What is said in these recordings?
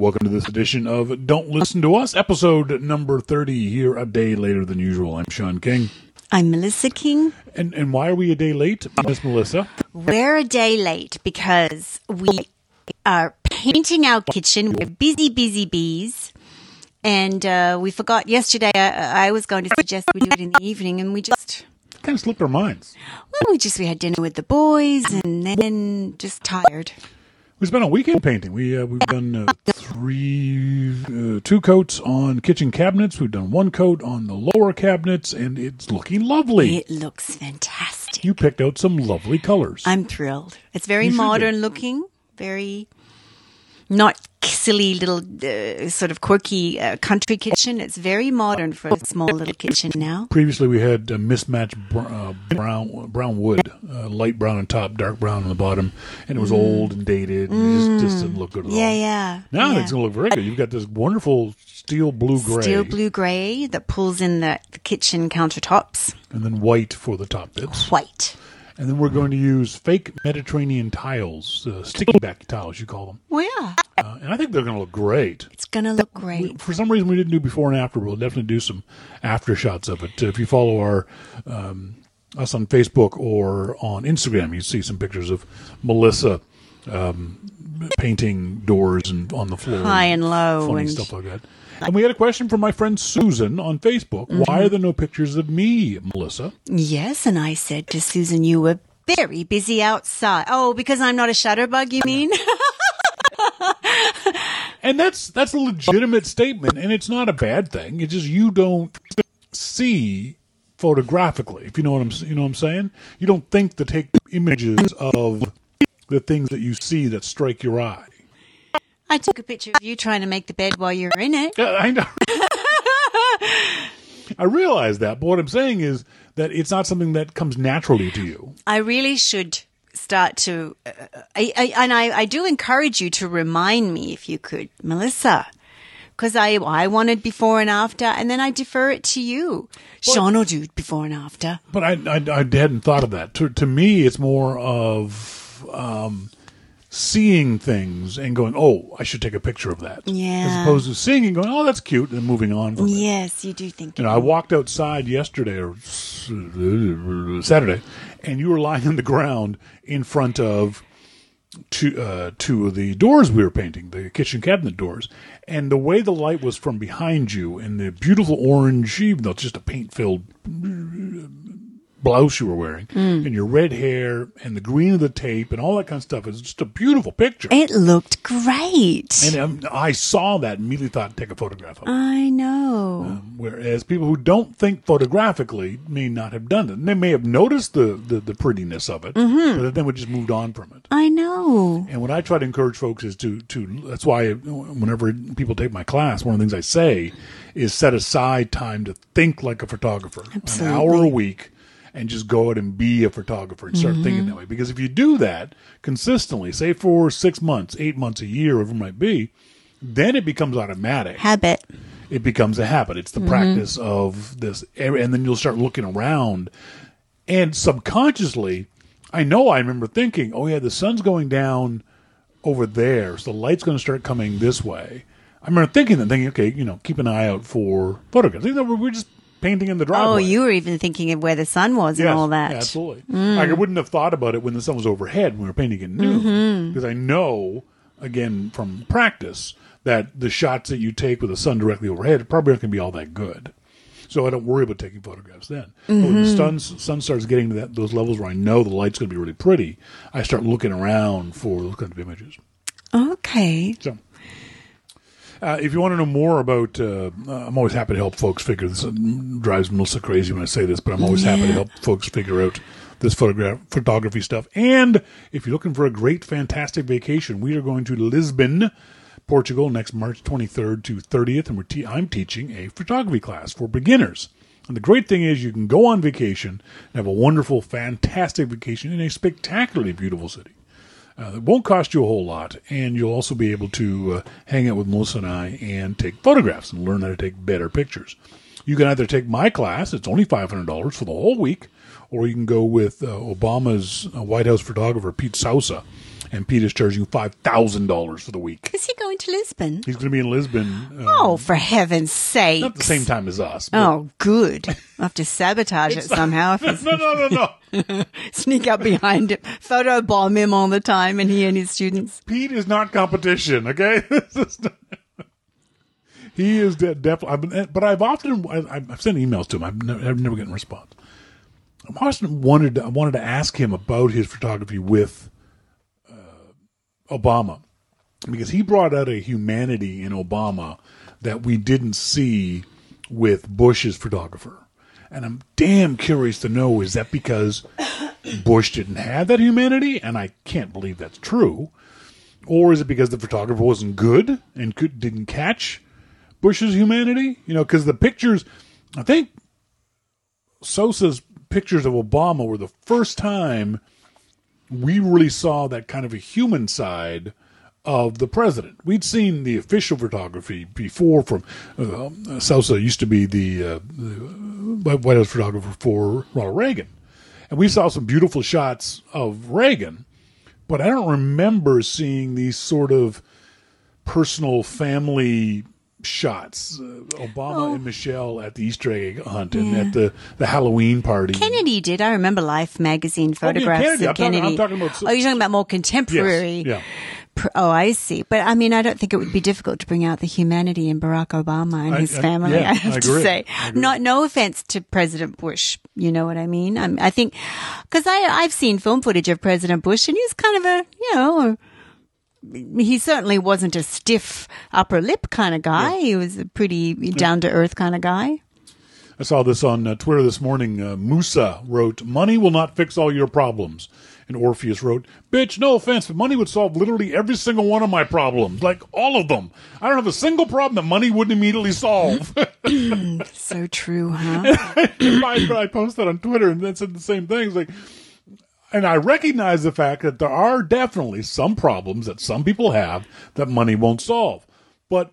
Welcome to this edition of Don't Listen to Us, episode number 30, here a day later than usual. I'm Sean King. I'm Melissa King. And and why are we a day late, Miss Melissa? We're a day late because we are painting our kitchen. We're busy, busy bees. And uh, we forgot yesterday, I, I was going to suggest we do it in the evening, and we just, Kind of slipped our minds. well, we just, we had dinner with the boys and then just tired. We spent a weekend painting. We uh, we've done uh, three, uh, two coats on kitchen cabinets. We've done one coat on the lower cabinets, and it's looking lovely. It looks fantastic. You picked out some lovely colors. I'm thrilled. It's very You modern looking, very not silly little uh, sort of quirky uh, country kitchen. It's very modern for a small little kitchen now. Previously, we had uh, mismatched br- uh, brown brown wood, uh, light brown on top, dark brown on the bottom, and it was old and dated, and it just, just didn't look good at Mm. Yeah, all. yeah. Now yeah. it's going to look very good. You've got this wonderful steel blue gray, Steel blue gray that pulls in the, the kitchen countertops. and then white for the top bits. White. And then we're going to use fake Mediterranean tiles, uh, sticky back tiles, you call them. Well, yeah. Uh, and I think they're going to look great. It's going to look great. For some reason, we didn't do before and after. We'll definitely do some after shots of it. If you follow our um, us on Facebook or on Instagram, you see some pictures of Melissa um, painting doors and on the floor, High and low funny and- stuff like that. And we had a question from my friend Susan on Facebook. Mm-hmm. Why are there no pictures of me, Melissa? Yes, and I said to Susan, you were very busy outside. Oh, because I'm not a shutterbug, you mean? And that's that's a legitimate statement, and it's not a bad thing. It's just you don't see photographically, if you know what I'm you know what I'm saying. You don't think to take images of the things that you see that strike your eye. I took a picture of you trying to make the bed while you were in it. Yeah, I know. I realize that, but what I'm saying is that it's not something that comes naturally to you. I really should start to, uh, I, I, and I, I do encourage you to remind me if you could, Melissa, because I, I wanted before and after, and then I defer it to you. Sean will do before and after. But I, I, I hadn't thought of that. To, to me, it's more of um, seeing things and going, "Oh, I should take a picture of that," Yeah. as opposed to seeing and going, "Oh, that's cute," and moving on from it. Yes, you do think. You know, I walked outside yesterday or Saturday, and you were lying on the ground in front of two uh, two of the doors we were painting, the kitchen cabinet doors, and the way the light was from behind you, and the beautiful orange, even though it's just a paint filled blouse you were wearing, mm. and your red hair, and the green of the tape, and all that kind of stuff. It's just a beautiful picture. It looked great. And um, I saw that and immediately thought, take a photograph of it. I know. Uh, whereas people who don't think photographically may not have done it. And they may have noticed the, the, the prettiness of it, mm-hmm. but then would just moved on from it. I know. And what I try to encourage folks is to, to that's why whenever people take my class, one of the things I say is set aside time to think like a photographer. An hour a week and just go out and be a photographer and start thinking mm-hmm. that way. Because if you do that consistently, say for six months, eight months, a year, whatever it might be, then it becomes automatic Habit. it becomes a habit. It's the mm-hmm. practice of this, and then you'll start looking around, and subconsciously, I know I remember thinking, "Oh yeah, the sun's going down over there, so the light's going to start coming this way." I remember thinking that, thinking, "Okay, you know, keep an eye out for photographs." You know, we're just painting in the driveway. Oh, you were even thinking of where the sun was and all that. yeah, absolutely. Like, I wouldn't have thought about it when the sun was overhead when we were painting it new, Mm-hmm. because I know, again from practice, that the shots that you take with the sun directly overhead probably aren't going to be all that good. So I don't worry about taking photographs then. But when Mm-hmm. the sun, sun starts getting to that, those levels where I know the light's going to be really pretty, I start looking around for those kind of images. Okay. So, uh, if you want to know more about, uh, I'm always happy to help folks figure this. It drives Melissa crazy when I say this, but I'm always happy to help folks figure out this photograph photography stuff. And if you're looking for a great, fantastic vacation, we are going to Lisbon, Portugal, next March 23rd to 30th, and we're te- I'm teaching a photography class for beginners. And the great thing is, you can go on vacation and have a wonderful, fantastic vacation in a spectacularly beautiful city. Uh, it won't cost you a whole lot, and you'll also be able to uh, hang out with Melissa and I and take photographs and learn how to take better pictures. You can either take my class; it's only five hundred dollars for the whole week, or you can go with uh, Obama's uh, White House photographer Pete Souza, and Pete is charging five thousand dollars for the week. Is he going to Lisbon? He's going to be in Lisbon. Uh, Oh, for heaven's sake! not the same time as us. Oh, good. I have to sabotage it somehow. If no, no, no, no. sneak up behind him, photo bomb him all the time, and he and his students. Pete is not competition. Okay, This is not- he is de- definitely. But I've often I- I've sent emails to him. I've never, I've never gotten a response. Often wanted I wanted to ask him about his photography with Obama because he brought out a humanity in Obama that we didn't see with Bush's photographer. And I'm damn curious to know is that because Bush didn't have that humanity? And I can't believe that's true. Or is it because the photographer wasn't good and could, didn't catch Bush's humanity? You know, because the pictures, I think Souza's pictures of Obama were the first time we really saw that kind of a human side of the president. We'd seen the official photography before from uh, Souza used to be the, uh, the White House photographer for Ronald Reagan. And we saw some beautiful shots of Reagan, but I don't remember seeing these sort of personal family shots. Uh, Obama and Michelle at the Easter egg hunt and at the, the Halloween party. Kennedy did. I remember Life magazine photographs Kennedy. I'm of talking- Kennedy. I'm talking about- oh, you're talking about more contemporary. Yes, yeah. Oh, I see. But I mean, I don't think it would be difficult to bring out the humanity in Barack Obama and I- his I- family. yeah, I have I to say, not no offense to President Bush. You know what I mean? I'm, I think because I I've seen film footage of President Bush and he's kind of a you know. He certainly wasn't a stiff upper lip kind of guy. He was a pretty down to earth kind of guy. I saw this on uh, Twitter this morning. Uh, Musa wrote, Money will not fix all your problems. And Orpheus wrote, Bitch, no offense, but money would solve literally every single one of my problems. Like all of them. I don't have a single problem that money wouldn't immediately solve. So true, huh? I, I posted on Twitter and then said the same thing. It's like, and I recognize the fact that there are definitely some problems that some people have that money won't solve. But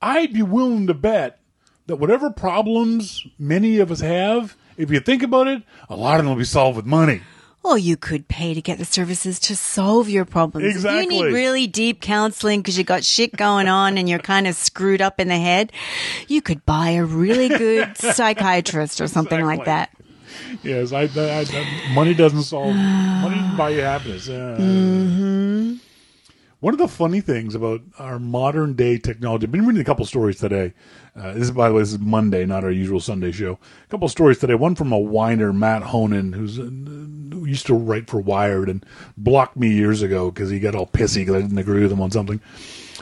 I'd be willing to bet that whatever problems many of us have, if you think about it, a lot of them will be solved with money. Or you could pay to get the services to solve your problems. If you need really deep counseling because you got shit going on and you're kind of screwed up in the head. You could buy a really good psychiatrist or something like that. Yes, I, I, I- money doesn't solve. money doesn't buy you happiness. Uh, One of the funny things about our modern day technology, I've been reading a couple stories today. Uh, this is, by the way, this is Monday, not our usual Sunday show. A couple stories today. One from a whiner, Matt Honan, who's uh, who used to write for Wired and blocked me years ago because he got all pissy because I didn't agree with him on something.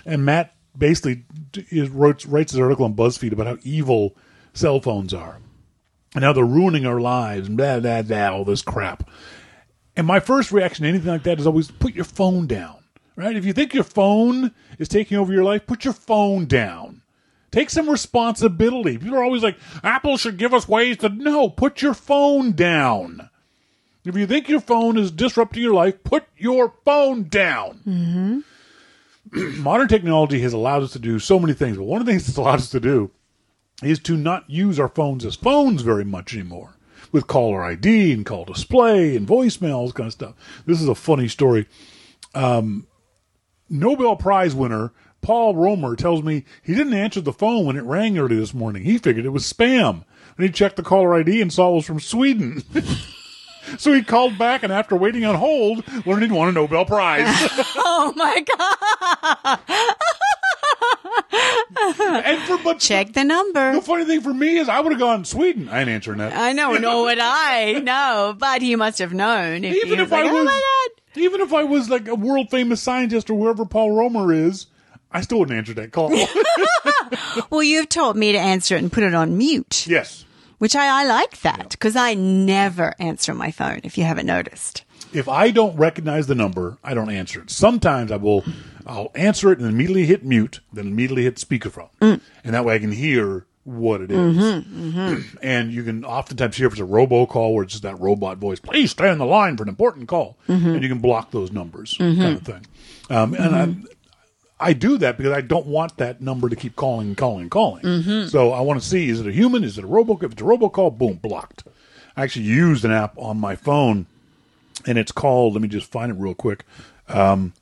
And Matt basically d- is, wrote, writes his article on BuzzFeed about how evil cell phones are and how they're ruining our lives and blah blah blah all this crap. And my first reaction to anything like that is always put your phone down. Right? If you think your phone is taking over your life, put your phone down. Take some responsibility. People are always like, Apple should give us ways to no, put your phone down. If you think your phone is disrupting your life, put your phone down. Mm-hmm. Modern technology has allowed us to do so many things, but one of the things it's allowed us to do is to not use our phones as phones very much anymore with caller ID and call display and voicemails kind of stuff. This is a funny story. Um, Nobel Prize winner Paul Romer tells me he didn't answer the phone when it rang early this morning. He figured it was spam. And he checked the caller ID and saw it was from Sweden. so he called back and after waiting on hold, learned he'd won a Nobel Prize. Oh my God. and for but Check the number. the funny thing for me is I would have gone Sweden. I ain't answering that. I know, nor would I. No, but he must have known. If even if oh was I was, oh even if I was like a world famous scientist or whoever Paul Romer is, I still wouldn't answer that call. Well, you've taught me to answer it and put it on mute, yes. which I, I like that because I never answer my phone if you haven't noticed. If I don't recognize the number, I don't answer it. Sometimes I will, I'll answer it and immediately hit mute, then immediately hit speakerphone, and that way I can hear what it is. Mm-hmm, mm-hmm. And you can oftentimes hear if it's a robocall where it's just that robot voice. Please stay on the line for an important call, mm-hmm. and you can block those numbers, kind of thing. Um, and I, I do that because I don't want that number to keep calling and calling and calling. So I want to see is it a human? Is it a robo? If it's a robocall, boom, blocked. I actually used an app on my phone, and it's called. Let me just find it real quick. Um,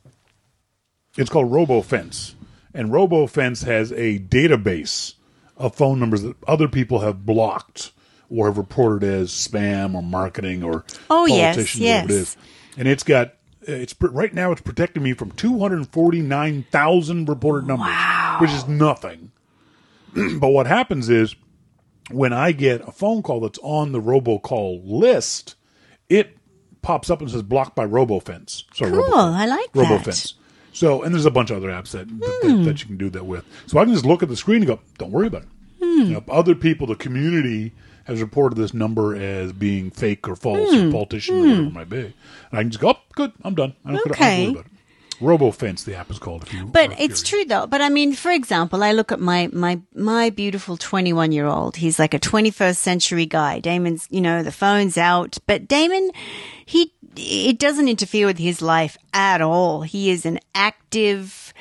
It's called RoboFence, and RoboFence has a database of phone numbers that other people have blocked or have reported as spam or marketing or Oh, yes, politicians, it yes. is. And it's got it's right now it's protecting me from two hundred forty nine thousand reported numbers, which is nothing. but what happens is when I get a phone call that's on the robocall list, it pops up and says blocked by RoboFence. Sorry, Cool. RoboFence. I like that. Hmm. RoboFence. So, and there's a bunch of other apps that, that, that you can do that with. So I can just look at the screen and go, don't worry about it. Hmm. You know, other people, the community has reported this number as being fake or false Hmm. or politician or whatever it might be. And I can just go, oh, good, I'm done. I don't, I don't worry about it. RoboFence, the app is called. If you But it's true though. But I mean, for example, I look at my my my beautiful 21 year old. He's like a 21st century guy. Damon's, you know, the phone's out, but Damon, he it doesn't interfere with his life at all. He is an active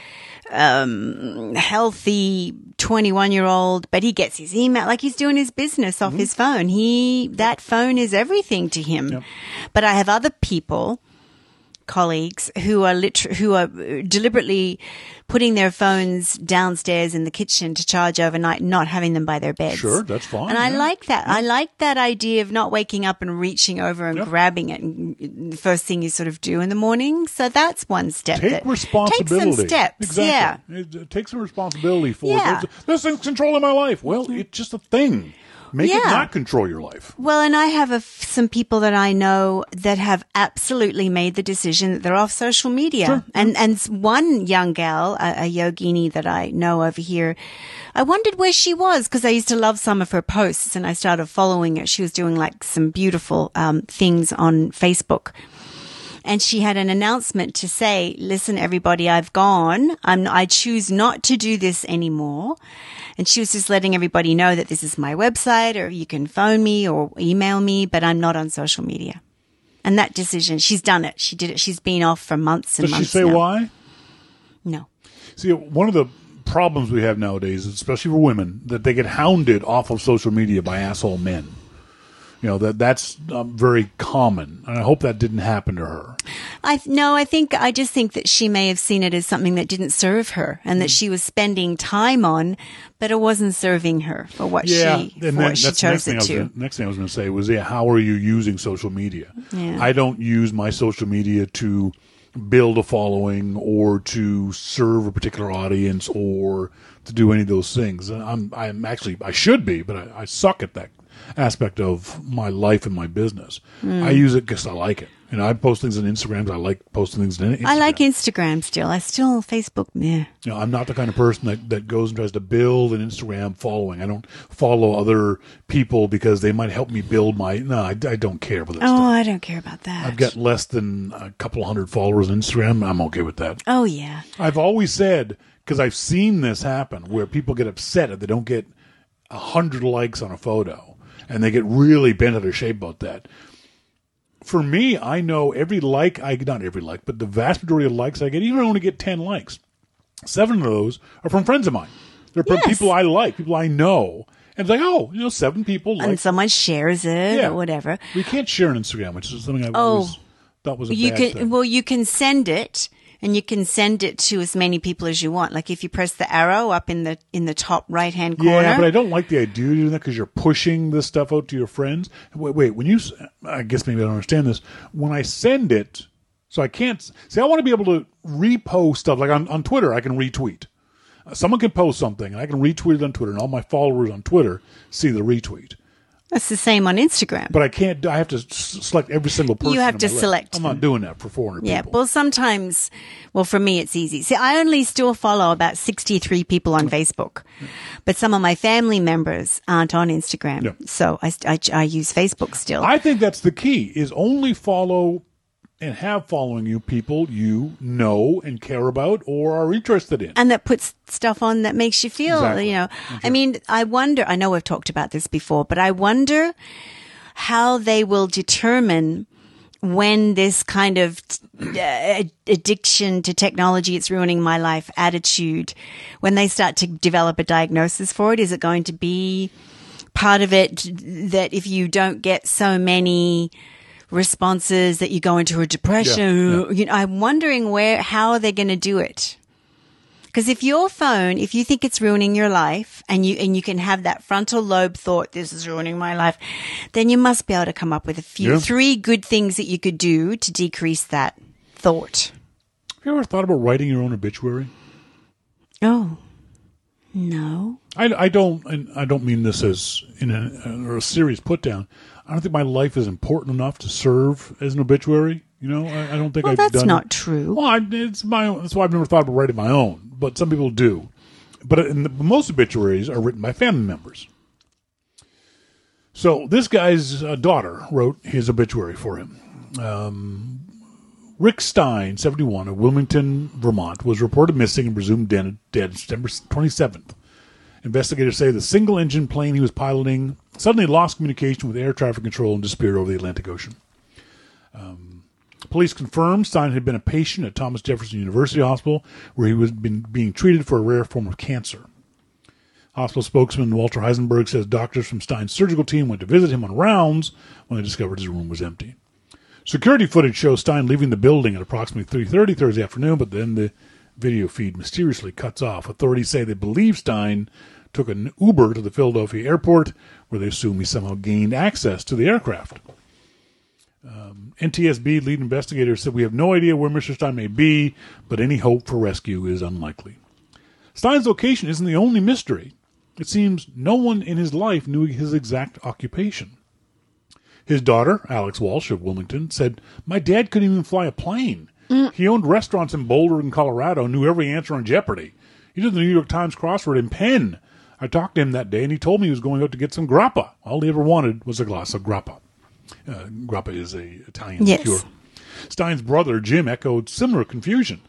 um healthy 21 year old but he gets his email like he's doing his business off his phone he that phone is everything to him but i have other people colleagues who are liter- who are deliberately putting their phones downstairs in the kitchen to charge overnight, not having them by their beds. Sure, that's fine, And I like that. I like that idea of not waking up and reaching over and Yeah. grabbing it. And the first thing you sort of do in the morning. So that's one step. Take responsibility. Take some steps. Yeah. Exactly. It- Take some responsibility for Yeah. it. This thing's controlling my life. Well, mm-hmm. it's just a thing. Make it not control your life. Well, and I have a some people that I know that have absolutely made the decision that they're off social media. And and one young gal, a, a yogini that I know over here, I wondered where she was because I used to love some of her posts, and I started following her. She was doing like some beautiful um, things on Facebook. And she had an announcement to say, listen, everybody, I've gone. I'm, I choose not to do this anymore. And she was just letting everybody know that this is my website or you can phone me or email me, but I'm not on social media. And that decision, she's done it. She did it. She's been off for months and Does she months. say now. why? No. See, one of the problems we have nowadays, especially for women, that they get hounded off of social media by asshole men. You know that that's um, very common, and I hope that didn't happen to her. I no, I think I just think that she may have seen it as something that didn't serve her, and Mm. that she was spending time on, but it wasn't serving her for what she and what she that's the next chose it to. gonna, next thing I was going to say was, yeah, how are you using social media? Yeah. I don't use my social media to build a following or to serve a particular audience or to do any of those things. I'm, I'm actually, I should be, but I, I suck at that aspect of my life and my business. Hmm. I use it because I like it. You know, I post things on Instagram. 'cause I like posting things on Instagram. I like Instagram still. I still Facebook. Yeah. You know, I'm not the kind of person that, that goes and tries to build an Instagram following. I don't follow other people because they might help me build my. No, I, I don't care about that Oh, stuff. I don't care about that. I've got less than a couple hundred followers on Instagram. I'm okay with that. Oh yeah. I've always said because I've seen this happen where people get upset if they don't get a hundred likes on a photo, and they get really bent out of shape about that. For me, I know every like I get not every like, but the vast majority of likes I get, even if I only get ten likes, seven of those are from friends of mine. They're from Yes. people I like, people I know, and it's like, oh, you know, seven people And someone shares it Yeah. or whatever. We can't share on Instagram, which is something I've Oh. always thought was a You bad can thing. well, you can send it, and you can send it to as many people as you want. Like if you press the arrow up in the in the top right hand corner. Yeah, but I don't like the idea of doing that because you're pushing this stuff out to your friends. Wait, wait, when you, I guess maybe I don't understand this. When I send it, so I can't, see, I want to be able to repost stuff. Like on, on Twitter, I can retweet. Someone can post something, and I can retweet it on Twitter, and all my followers on Twitter see the retweet. That's the same on Instagram. But I can't, I have to select every single person. You have to my list. select I'm not doing that for 400 Yeah, people. well, sometimes, well, for me, it's easy. See, I only still follow about 63 people on Facebook, but some of my family members aren't on Instagram. Yeah. So I, I, I use Facebook still. I think that's the key is only follow and have following you people you know and care about or are interested in. and that puts stuff on that makes you feel, Exactly. you know, I mean, I wonder, I know we've talked about this before, but I wonder how they will determine when this kind of uh, addiction to technology, it's ruining my life attitude, when they start to develop a diagnosis for it, is it going to be part of it that if you don't get so many responses that you go into a depression. Yeah, yeah. You know, I'm wondering where, how are they're going to do it. Because if your phone, if you think it's ruining your life and you, and you can have that frontal lobe thought, this is ruining my life, then you must be able to come up with a few, Yeah. three good things that you could do to decrease that thought. Have you ever thought about writing your own obituary? Oh, no. I, I don't, and I don't mean this as in a, or a serious put down. I don't think my life is important enough to serve as an obituary. You know, I, I don't think Well, I've that's done. not true. Well, I, it's my own. That's why I've never thought about writing my own. But some people do. But in the, most obituaries are written by family members. So this guy's uh, daughter wrote his obituary for him. Um, Rick Stein, 71, of Wilmington, Vermont, was reported missing and presumed dead, dead September 27th. Investigators say the single engine plane he was piloting suddenly lost communication with air traffic control and disappeared over the Atlantic Ocean. Um, police confirmed Stein had been a patient at Thomas Jefferson University Hospital, where he was been being treated for a rare form of cancer. Hospital spokesman Walter Heisenberg says doctors from Stein's surgical team went to visit him on rounds when they discovered his room was empty. Security footage shows Stein leaving the building at approximately 3:30 Thursday afternoon, but then the video feed mysteriously cuts off. Authorities say they believe Stein took an Uber to the Philadelphia airport, where they assume he somehow gained access to the aircraft. Um, NTSB lead investigator said, "We have no idea where Mr. Stein may be, but any hope for rescue is unlikely." Stein's location isn't the only mystery. It seems no one in his life knew his exact occupation. His daughter, Alex Walsh of Wilmington, said, My dad couldn't even fly a plane. He owned restaurants in Boulder and Colorado, knew every answer on Jeopardy. He did the New York Times crossword in pen. I talked to him that day, and he told me he was going out to get some grappa. All he ever wanted was a glass of grappa. Uh, grappa is a Italian Yes. liqueur. Stein's brother, Jim, echoed similar confusion.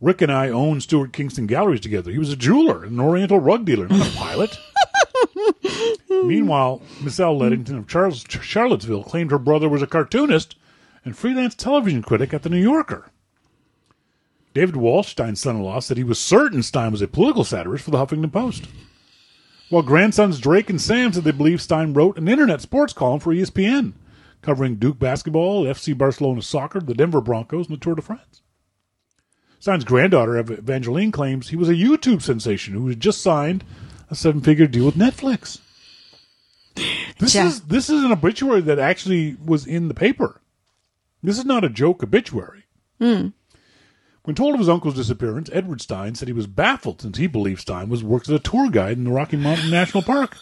Rick and I owned Stuart Kingston Galleries together. He was a jeweler, an Oriental rug dealer, not a pilot. Meanwhile, Miss L. Leddington of Charles, Charlottesville claimed her brother was a cartoonist and freelance television critic at The New Yorker. David Walsh, Stein's son-in-law, said he was certain Stein was a political satirist for the Huffington Post. While grandsons Drake and Sam said they believe Stein wrote an internet sports column for ESPN, covering Duke basketball, FC Barcelona soccer, the Denver Broncos, and the Tour de France. Stein's granddaughter, Ev- Evangeline, claims he was a YouTube sensation who had just signed a seven-figure deal with Netflix. This Ja- is this is an obituary that actually was in the paper. This is not a joke obituary. Hmm. When told of his uncle's disappearance, Edward Stein said he was baffled since he believed Stein was worked as a tour guide in the Rocky Mountain National Park.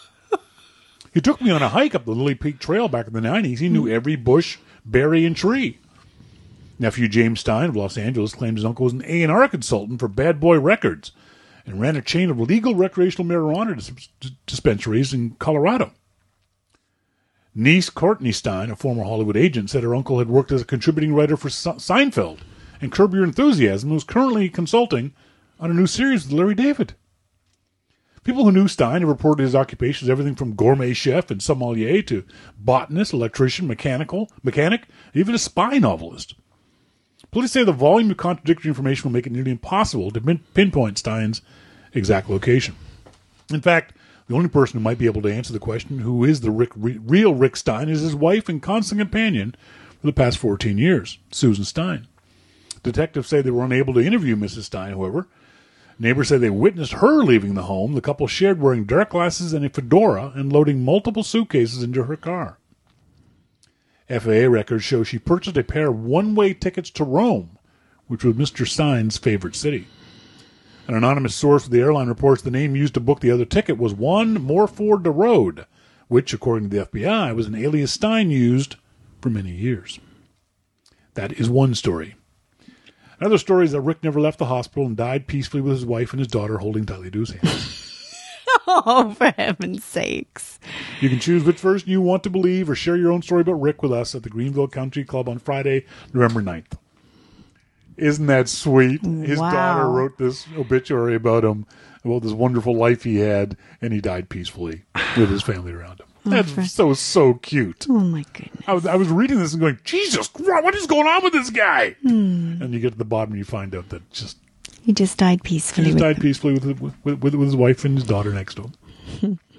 he took me on a hike up the Lily Peak Trail back in the 90s. He knew every bush, berry, and tree. Nephew James Stein of Los Angeles claimed his uncle was an A&R consultant for Bad Boy Records and ran a chain of legal recreational marijuana dis- dispensaries in Colorado. Niece Courtney Stein, a former Hollywood agent, said her uncle had worked as a contributing writer for Se- Seinfeld and Curb Your Enthusiasm was currently consulting on a new series with Larry David. People who knew Stein have reported his occupations everything from gourmet chef and sommelier to botanist, electrician, mechanical, mechanic, even a spy novelist. Police say the volume of contradictory information will make it nearly impossible to pinpoint Stein's exact location. In fact, the only person who might be able to answer the question, who is the Rick, re- real Rick Stein, is his wife and constant companion for the past 14 years, Susan Stein. Detectives say they were unable to interview Mrs. Stein, however. Neighbors say they witnessed her leaving the home. The couple shared wearing dark glasses and a fedora and loading multiple suitcases into her car. FAA records show she purchased a pair of one way tickets to Rome, which was Mr. Stein's favorite city. An anonymous source with the airline reports the name used to book the other ticket was one Morford de Road, which, according to the FBI, was an alias Stein used for many years. That is one story. Another story is that Rick never left the hospital and died peacefully with his wife and his daughter holding tightly to his hand. Oh, for heaven's sakes. You can choose which version you want to believe or share your own story about Rick with us at the Greenville Country Club on Friday, November 9th. Isn't that sweet? His Wow. daughter wrote this obituary about him, about this wonderful life he had, and he died peacefully with his family around him. That's oh, so, so cute. Oh, my goodness. I was, I was reading this and going, Jesus Christ, what is going on with this guy? Hmm. And you get to the bottom and you find out that just He just died peacefully. he just with died peacefully with, with, with, with his wife and his daughter next to him.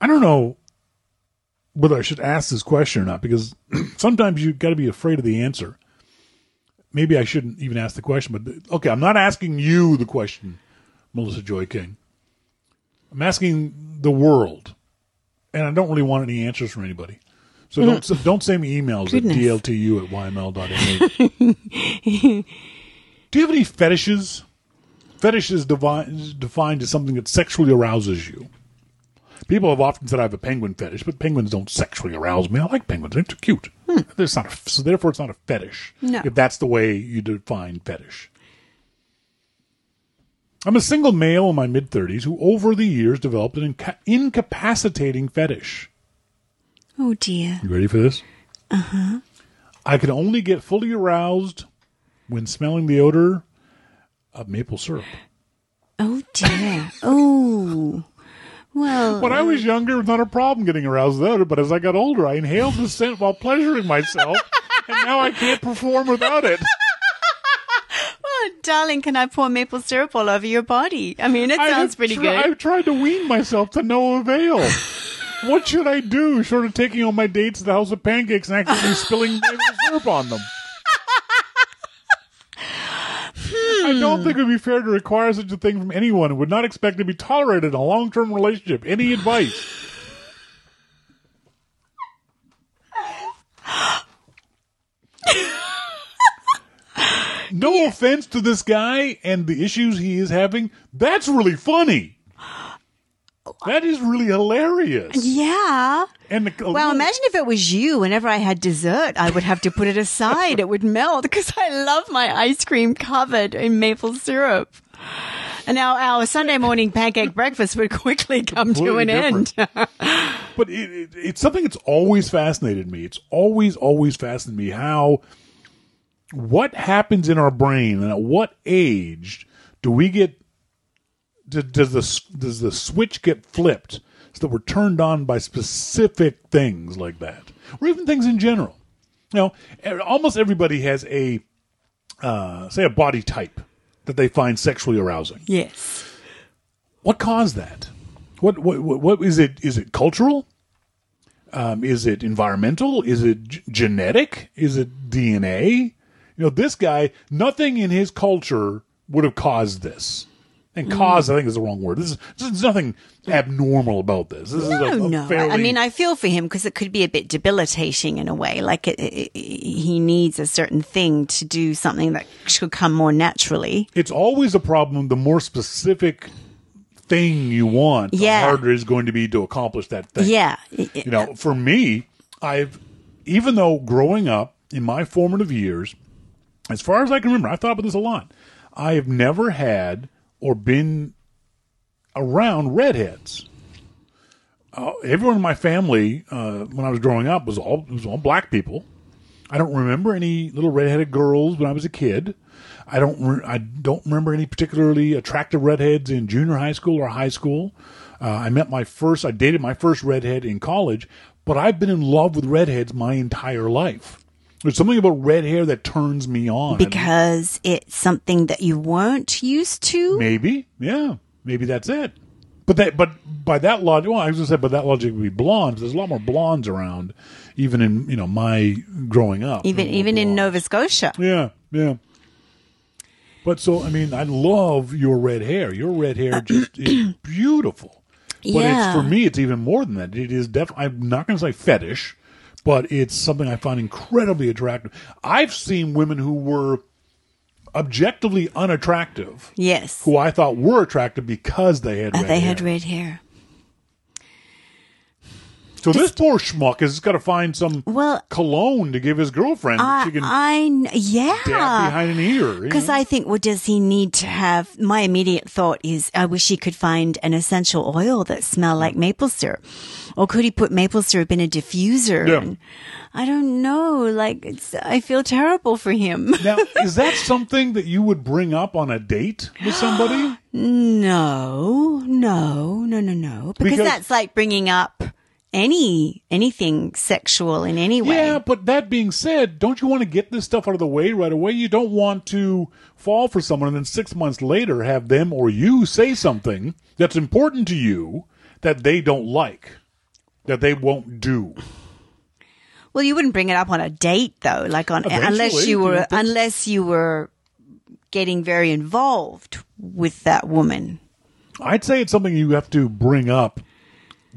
I don't know whether I should ask this question or not because sometimes you got to be afraid of the answer. Maybe I shouldn't even ask the question, but okay, I'm not asking you the question, Melissa Joy King. I'm asking the world, and I don't really want any answers from anybody. So don't mm. so don't send me emails Goodness. at dltu at yml.ma. Do you have any fetishes? Fetish is devi- defined as something that sexually arouses you. People have often said I have a penguin fetish, but penguins don't sexually arouse me. I like penguins; they're too cute. Hmm. There's not a, so therefore it's not a fetish. No. If that's the way you define fetish. I'm a single male in my mid 30s who, over the years, developed an inca- incapacitating fetish. Oh dear. You ready for this? Uh huh. I can only get fully aroused when smelling the odor of maple syrup. Oh dear. oh. Well, When I was younger, it was not a problem getting aroused with odor, but as I got older, I inhaled the scent while pleasuring myself, and now I can't perform without it. Oh, darling, can I pour maple syrup all over your body? I mean, it sounds pretty tr- good. I've tried to wean myself to no avail. what should I do, short of taking all my dates to the House of Pancakes and accidentally spilling maple syrup on them? Hmm. I don't think it would be fair to require such a thing from anyone and would not expect to be tolerated in a long term relationship. Any advice? No offense to this guy and the issues he is having. That's really funny. That is really hilarious. yeah. And the, Well, uh, imagine if it was you. Whenever I had dessert, I would have to put it aside. it would melt because I love my ice cream covered in maple syrup. And now our Sunday morning pancake breakfast would quickly come to an end. but it, it, it's something that's always fascinated me. It's always, always fascinated me how what happens in our brain and at what age do we get does the does the switch get flipped so that we're turned on by specific things like that, or even things in general? You know, almost everybody has a uh, say a body type that they find sexually arousing. yes. What caused that? What what what, what is it? Is it cultural? Um, is it environmental? Is it g- genetic? Is it DNA? You know, this guy, nothing in his culture would have caused this. And cause, mm. I think, is the wrong word. This is there's nothing abnormal about this. This is a, No, a no. I- fairly, I mean, I feel for him because it could be a bit debilitating in a way. Like it, it, he needs a certain thing to do something that should come more naturally. it's always a problem. The more specific thing you want, the Yeah. harder it is going to be to accomplish that thing. Yeah. you know, for me, I've even though growing up in my formative years, as far as I can remember, I've thought about this a lot. I have never had or been around redheads. Uh, everyone in my family, uh, when I was growing up, was all was all black people. I don't remember any little redheaded girls when I was a kid. I don't re- I don't remember any particularly attractive redheads in junior high school or high school. Uh, I met my first I dated my first redhead in college, but I've been in love with redheads my entire life. There's something about red hair that turns me on. because it's something that you weren't used to. Maybe, yeah, maybe that's it. But that, but by that logic, well, I was gonna say, but that logic would be blondes. There's a lot more blondes around, even in you know my growing up. Even even in. Nova Scotia. Yeah, yeah. But so I mean, I love your red hair. Your red hair uh-uh. just is beautiful. But Yeah. it's for me, it's even more than that. It is definitely. I'm not going to say fetish, but it's something I find incredibly attractive. I've seen women who were objectively unattractive, Yes. who I thought were attractive because they had Uh, red they hair. had red hair. so this poor schmuck has got to find some Well, cologne to give his girlfriend. I, she can I yeah. behind an ear. Because? I think, well, does he need to have? My immediate thought is, I wish he could find an essential oil that smelled like maple syrup, or could he put maple syrup in a diffuser? Yeah. And I don't know. Like, it's, I feel terrible for him. Now, is that something that you would bring up on a date with somebody? no, no, no, no, no. Because, Because- that's like bringing up any anything sexual in any way. Yeah, but that being said, don't you want to get this stuff out of the way right away? You don't want to fall for someone and then six months later have them or you say something that's important to you that they don't like. That they won't do. Well, you wouldn't bring it up on a date though, like on unless Eventually, you you were unless you were getting very involved with that woman. I'd say it's something you have to bring up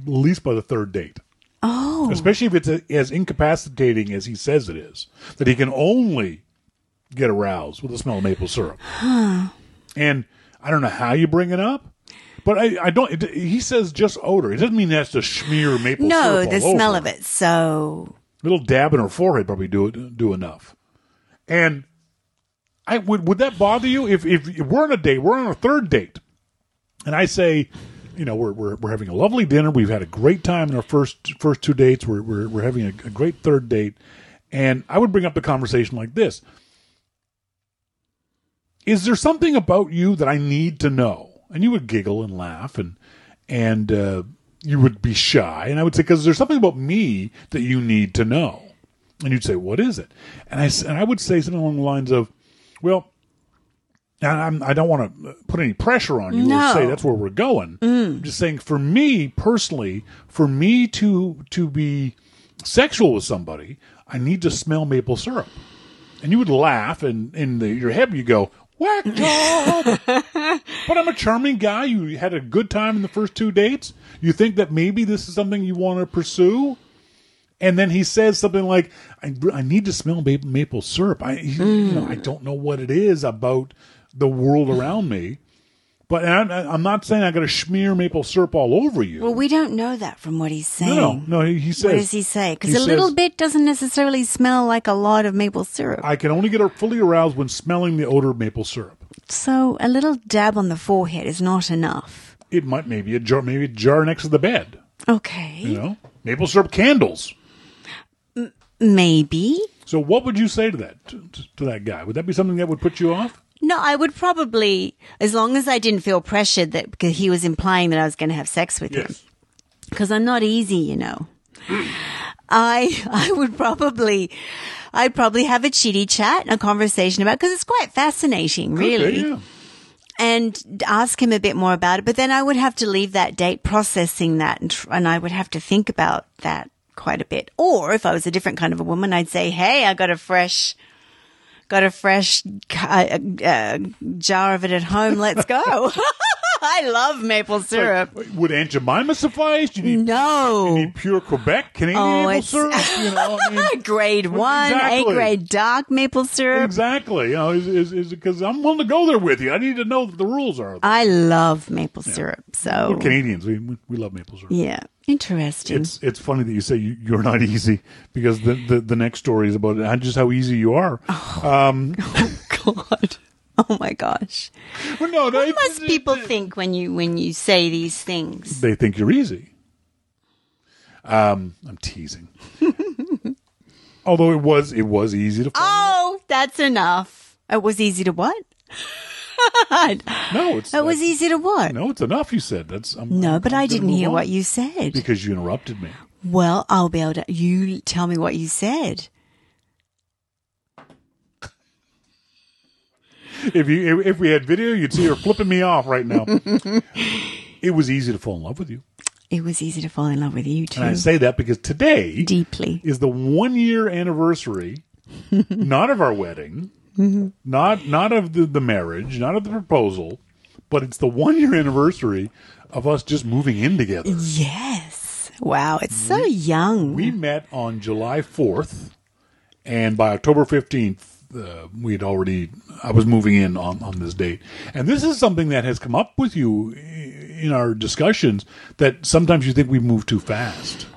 at least by the third date. Oh, especially if it's a, as incapacitating as he says it is, that he can only get aroused with the smell of maple syrup. And I don't know how you bring it up, but I, I don't. It, he says just odor. It doesn't mean that's to smear maple no, syrup. No, the all smell over. of it. So a little dab in her forehead probably do it do enough. And I would would that bother you if if we're on a date, we're on a third date, and I say, you know, we're we're, we're having a lovely dinner, we've had a great time in our first first two dates, we're we're, we're having a, a great third date, and I would bring up the conversation like this: Is there something about you that I need to know? And you would giggle and laugh and and uh, you would be shy, and I would say, because there's something about me that you need to know. And you'd say, what is it? And I, and I would say something along the lines of, well, and I'm, I don't want to put any pressure on you or No. say that's where we're going. I'm just saying, for me personally, for me to to be sexual with somebody, I need to smell maple syrup. And you would laugh, and in the, your head you go, but I'm a charming guy. You had a good time in the first two dates. You think that maybe this is something you want to pursue? And then he says something like, "I, I need to smell maple, syrup. I, he- you know, I mm. don't know what it is about the world around me, but and I'm, I'm not saying I got to smear maple syrup all over you. well, we don't know that from what he's saying. no, no. He, he says, What does he say? Because a little bit doesn't necessarily smell like a lot of maple syrup. I can only get fully aroused when smelling the odor of maple syrup. so a little dab on the forehead is not enough. It might maybe a jar, maybe a jar next to the bed. Okay, You know, maple syrup candles. maybe. So, what would you say to that to, to that guy? Would that be something that would put you off? No, I would probably, as long as I didn't feel pressured that because he was implying that I was going to have sex with him. Because I'm not easy, you know. I I would probably I'd probably have a chitty chat, a conversation about because it's quite fascinating, really, Okay, yeah. and ask him a bit more about it. But then I would have to leave that date processing that, and, tr- and I would have to think about that quite a bit. Or if I was a different kind of a woman, I'd say, "Hey, I got a fresh." Got a fresh uh, uh, jar of it at home. Let's go. I love maple syrup. Like, would Aunt Jemima suffice? Do you need, no. you need pure Quebec Canadian Oh, maple syrup? You know, I mean, grade one, Exactly. A grade dark maple syrup. exactly. You know, is because I'm willing to go there with you. I need to know that the rules are. I love maple syrup. So We're Canadians, we we love maple syrup. yeah, interesting. It's it's funny that you say you, you're not easy because the, the the next story is about just how easy you are. Um, God. Oh my gosh. Well, no, no, What must it- people it- think when you when you say these things? They think you're easy. Um, I'm teasing. Although it was it was easy to find. Oh, that's enough. It was easy to what? no, it's It was easy to what? No, it's enough. You said that's. I'm, No, I'm- but I'm I didn't hear on. what you said. because you interrupted me. Well, I'll be able to. You tell me what you said. If you if, if we had video, you'd see her flipping me off right now. it was easy to fall in love with you, It was easy to fall in love with you too. and I say that because today Deeply. is the one year anniversary, not of our wedding, not not of the, the marriage, not of the proposal, but it's the one year anniversary of us just moving in together. Yes. Wow, it's so young. We met on July 4th, and by October 15th, uh, we had already, I was moving in on, on this date. And this is something that has come up with you in our discussions that sometimes you think we move too fast.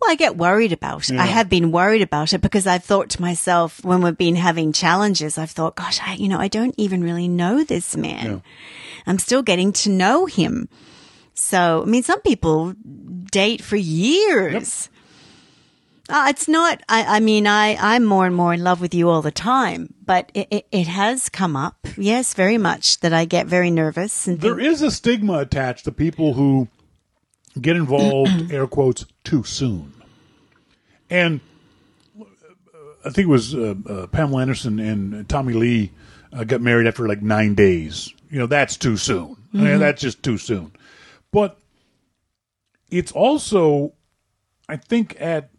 Well, I get worried about it. I have been worried about it because I've thought to myself when we've been having challenges, I've thought, gosh, I, you know, I don't even really know this man. Yeah. I'm still getting to know him. So, I mean, some people date for years. Uh, it's not, I, I mean, I, I'm more and more in love with you all the time, but it, it, it has come up. Yes, very much that I get very nervous and There think, is a stigma attached to people who get involved, air quotes, too soon. And uh, I think it was uh, uh, Pamela Anderson and Tommy Lee uh, got married after like nine days. You know, that's too soon. I mean, that's just too soon. But it's also I think at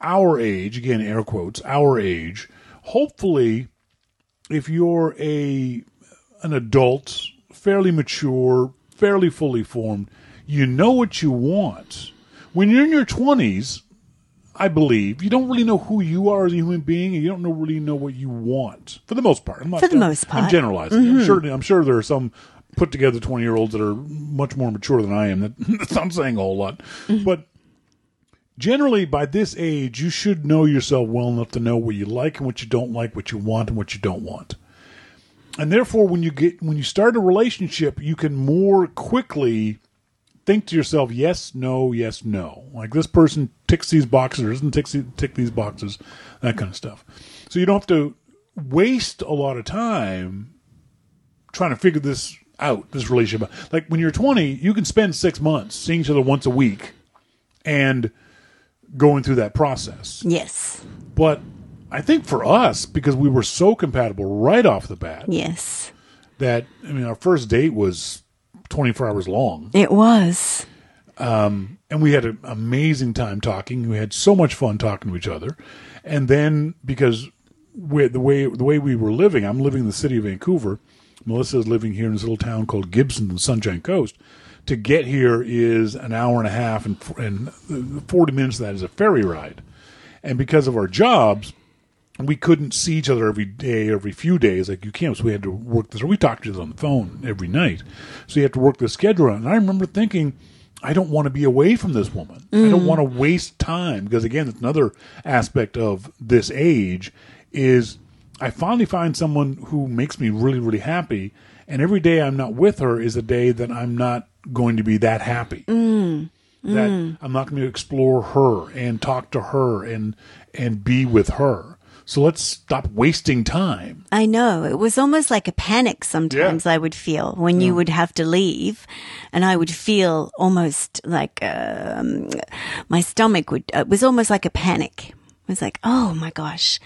our age, again, air quotes, our age, hopefully, if you're a an adult, fairly mature, fairly fully formed, you know what you want. When you're in your twenties, I believe you don't really know who you are as a human being, and you don't know, really know what you want for the most part. I'm not For the most I'm part. generalizing. I'm mm-hmm. sure. I'm sure there are some put together twenty year olds that are much more mature than I am. That, that's not saying a whole lot, mm-hmm. but generally by this age, you should know yourself well enough to know what you like and what you don't like, what you want and what you don't want. And therefore, when you get when you start a relationship, you can more quickly think to yourself, yes, no, yes, no. Like this person ticks these boxes or doesn't tick, tick these boxes, that kind of stuff. So you don't have to waste a lot of time trying to figure this out, this relationship. Like when you're 20, you can spend six months seeing each other once a week and going through that process. Yes. But I think for us, because we were so compatible right off the bat, Yes. that I mean, our first date was 24 hours long, It was. Um, and we had an amazing time talking. We had so much fun talking to each other, and then because we, the way the way we were living, I'm living in the city of Vancouver. Melissa is living here in this little town called Gibson, the Sunshine Coast. To get here is an hour and a half, and and 40 minutes of that is a ferry ride. And because of our jobs, we couldn't see each other every day, every few days, like you can. So we had to work this. Or we talked to each other on the phone every night. So you have to work the schedule. And I remember thinking, I don't want to be away from this woman. I don't mm. want to waste time because again, it's another aspect of this age is I finally find someone who makes me really, really happy. And every day I'm not with her is a day that I'm not going to be that happy mm. that mm. I'm not going to explore her and talk to her and and be with her. So let's stop wasting time. I know. It was almost like a panic sometimes I would feel when you would have to leave. And I would feel almost like um, my stomach would, uh, it was almost like a panic. It was like, oh my gosh,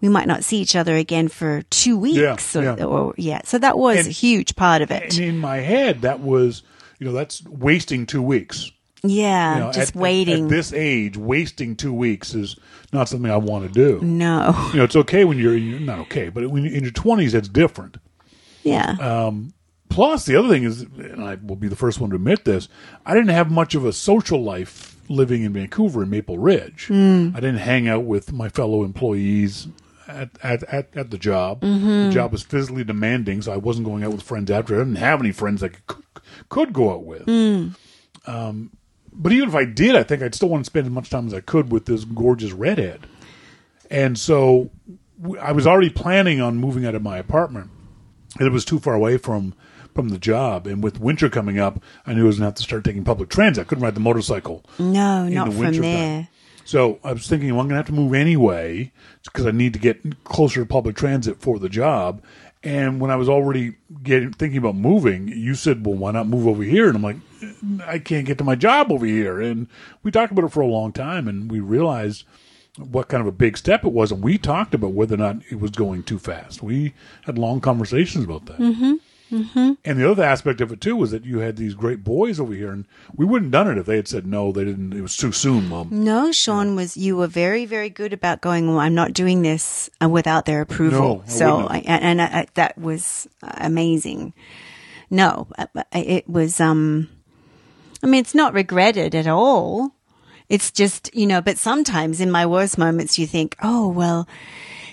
we might not see each other again for two weeks. Yeah, or, yeah. or yeah. So that was And- a huge part of And it. in my head, that was you know that's wasting two weeks. Yeah. You know, just at- at- waiting. at, this age. Wasting two weeks is not something I want to do. no. You know, it's okay when you're, you're not okay, but when you're in your twenties, it's different. Yeah. Uh, Plus, the other thing is, and I will be the first one to admit this, I didn't have much of a social life living in Vancouver in Maple Ridge. I didn't hang out with my fellow employees at at, at, at the job. The job was physically demanding, so I wasn't going out with friends after. I didn't have any friends I could, could go out with. Um, but even if I did, I think I'd still want to spend as much time as I could with this gorgeous redhead. And so I was already planning on moving out of my apartment and it was too far away from from the job. And with winter coming up, I knew I was going to have to start taking public transit. I couldn't ride the motorcycle. no, in not the from winter there. time. So I was thinking, well, I'm going to have to move anyway because I need to get closer to public transit for the job. And when I was already getting thinking about moving, you said, "Well, why not move over here?" And I'm like, "I can't get to my job over here." And we talked about it for a long time, and we realized what kind of a big step it was, and we talked about whether or not it was going too fast. We had long conversations about that. Mm-hmm. Mm-hmm. And the other aspect of it too was that you had these great boys over here, and we wouldn't have done it if they had said no. They didn't. It was too soon, mom. No, Sean was. You were very, very good about going. Well, I'm not doing this uh, without their approval. No, I so, I, and I, I, that was amazing. No, uh, uh, it was. Um, I mean, it's not regretted at all. It's just you know. But sometimes in my worst moments, you think, oh well,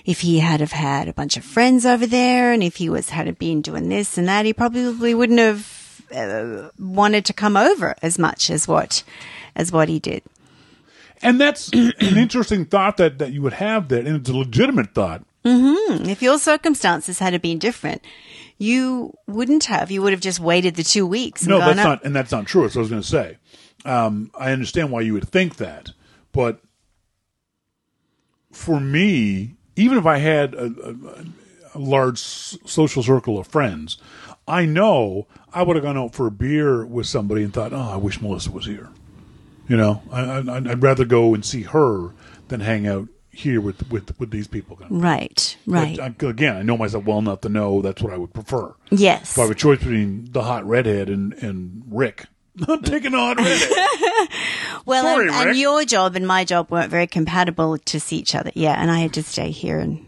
if he had have had a bunch of friends over there, and if he was had have been doing this and that, he probably wouldn't have uh, wanted to come over as much as what as what he did. And that's an interesting thought that, that you would have there, and it's a legitimate thought. If your circumstances had been different, you wouldn't have. You would have just waited the two weeks. And No, that's up. not, and that's not true. That's what I was going to say. Um, I understand why you would think that, but for me, even if I had a, a, a large social circle of friends, I know I would have gone out for a beer with somebody and thought, "Oh, I wish Melissa was here." You know, I, I, I'd rather go and see her than hang out here with with, with these people. Right, right. But, uh, again, I know myself well enough to know that's what I would prefer. yes. If I have a choice between the hot redhead and, and Rick, I'm taking on redhead. Well, Sorry, and, and your job and my job weren't very compatible to see each other. Yeah, and I had to stay here and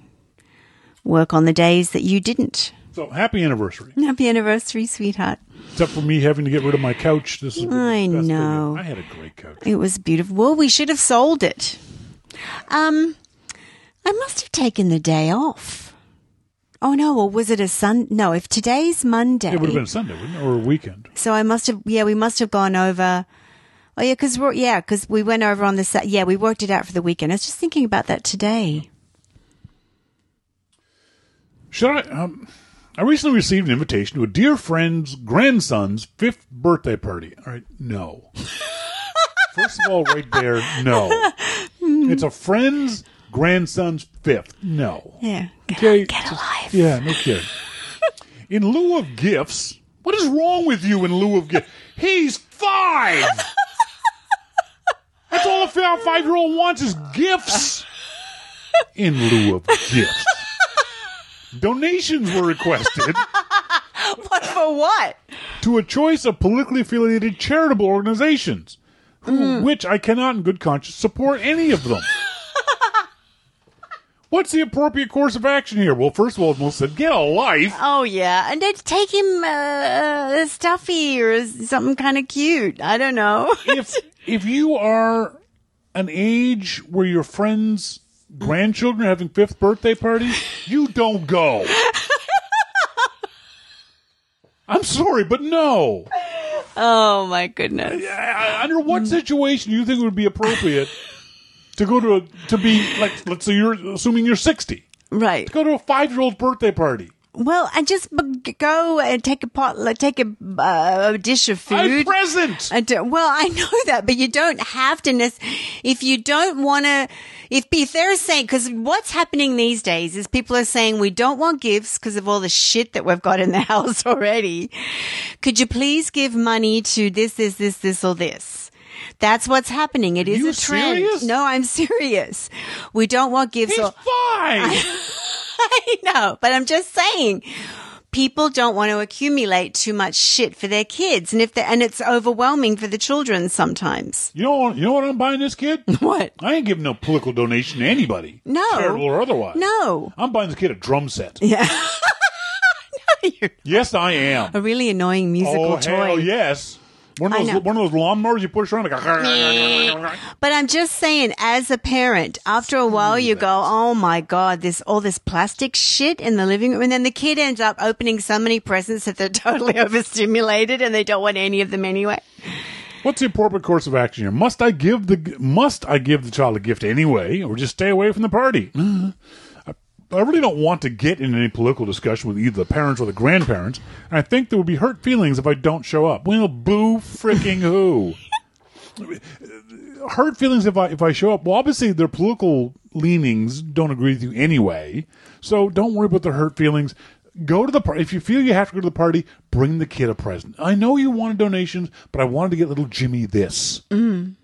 work on the days that you didn't. so happy anniversary. Happy anniversary, sweetheart. Except for me having to get rid of my couch. This is I know. I had a great couch. It was beautiful. Well, we should have sold it. Um, I must have taken the day off. Oh no, or was it a Sun? No, if today's Monday, It would have been a Sunday, wouldn't it? Or a weekend. so I must have. Yeah, we must have gone over. Oh yeah, because we're yeah, because we went over on the yeah, we worked it out for the weekend. I was just thinking about that today. Should I? Um, I recently received an invitation to a dear friend's grandson's fifth birthday party. All right, no. First of all, right there, no. It's a friend's grandson's fifth. No. Yeah, Okay. get a life. Yeah, no kidding. In lieu of gifts, what is wrong with you in lieu of gifts? He's five! That's all a five year old wants is gifts. In lieu of gifts. Donations were requested What for what? to a choice of politically affiliated charitable organizations, who, mm. which I cannot in good conscience support any of them. What's the appropriate course of action here? Well, first of all, Melissa said, get a life. Oh yeah, and then take him uh, a stuffy or something kind of cute. I don't know. if if you are an age where your friends' grandchildren are having fifth birthday parties, you don't go. I'm sorry, but no. oh my goodness. Under what situation do you think it would be appropriate to go to a, to be like let's say you're assuming you're 60 Right. To go to a five year old's birthday party Well, and just b- go and take a pot, like, take a, uh, a dish of I'm food. present don't, well, I know that, but you don't have to. nec- If you don't want to, if, if they're saying, because what's happening these days is people are saying we don't want gifts because of all the shit that we've got in the house already. Could you please give money to this, this, this, this, or this? That's what's happening. It is you a trend. serious? No, I'm serious. We don't want gifts. he's or, five I know, but I'm just saying. People don't want to accumulate too much shit for their kids, and if they and it's overwhelming for the children sometimes. you know you know what i'm buying this kid What? i ain't giving no political donation to anybody No. charitable or otherwise No. i'm buying this kid a drum set Yeah. You're yes i am a really annoying musical oh toy. hell yes one of those one of those lawnmowers you push around like But I'm just saying, as a parent, after a while you go, oh my God, there's all this plastic shit in the living room. And then the kid ends up opening so many presents that they're totally overstimulated and they don't want any of them anyway. What's the appropriate course of action here? Must I give the must I give the child a gift anyway, or just stay away from the party? I, I really don't want to get in any political discussion with either the parents or the grandparents. And I think there would be hurt feelings if I don't show up. Well, boo freaking who? hurt feelings if I if I show up. Well, obviously their political leanings don't agree with you anyway, so don't worry about the hurt feelings. Go to the party. If you feel you have to go to the party, bring the kid a present. I know you wanted donations, but I wanted to get little Jimmy this. Mm.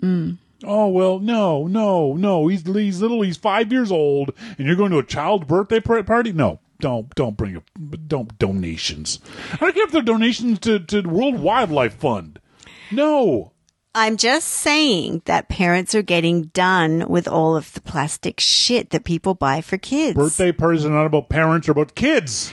Mm. Oh well, no, no, no. He's he's little. He's five years old, and you're going to a child's birthday party. No, don't don't bring a don't donations. I don't care if they're donations to to World Wildlife Fund. No, I'm just saying that parents are getting done with all of the plastic shit that people buy for kids. birthday parties are not about parents or about kids.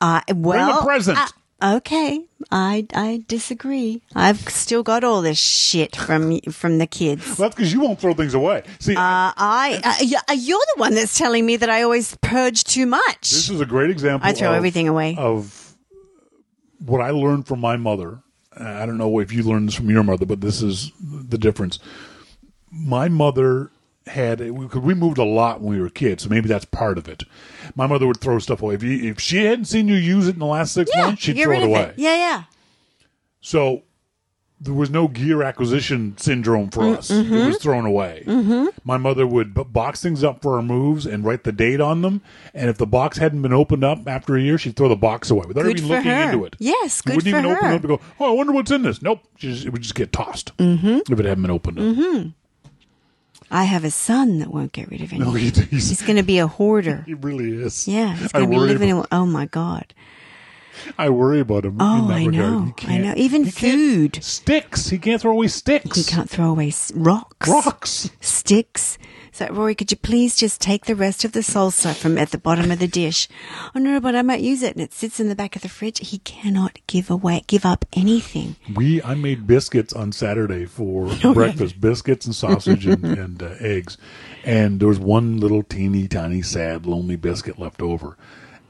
Uh, well, present. uh, okay, I I disagree. I've still got all this shit from from the kids. Well, that's because you won't throw things away. See, Uh, I uh, you're the one that's telling me that I always purge too much. this is a great example. I throw of- everything away. Of what I learned from my mother. Uh, I don't know if you learned this from your mother, but this is the difference. My mother had because we moved a lot when we were kids, so maybe that's part of it. My mother would throw stuff away if you, if she hadn't seen you use it in the last six yeah, months, she'd throw it away. it. Yeah, yeah. So there was no gear acquisition syndrome for Mm, us. mm-hmm. It was thrown away. Mm-hmm. My mother would box things up for our moves and write the date on them. And if the box hadn't been opened up after a year, she'd throw the box away without Good even looking her. into it. Yes, good wouldn't for even open it up and go, "Oh, I wonder what's in this." Nope, just- it would just get tossed mm-hmm. if it hadn't been opened up. I have a son that won't get rid of anything. No, he, he's, He's going to be a hoarder. he really is. Yeah, he's going to be living in. Oh my god. I worry about him. Oh, I know. I know. Even food. sticks. He can't throw away sticks. He can't throw away rocks. Rocks. Sticks. So, Rory, could you please just take the rest of the salsa from at the bottom of the dish? Oh no, but I might use it, and it sits in the back of the fridge. He cannot give away, give up anything. We I made biscuits on Saturday for breakfast, biscuits and sausage and, and uh, eggs, and there was one little teeny tiny sad lonely biscuit left over.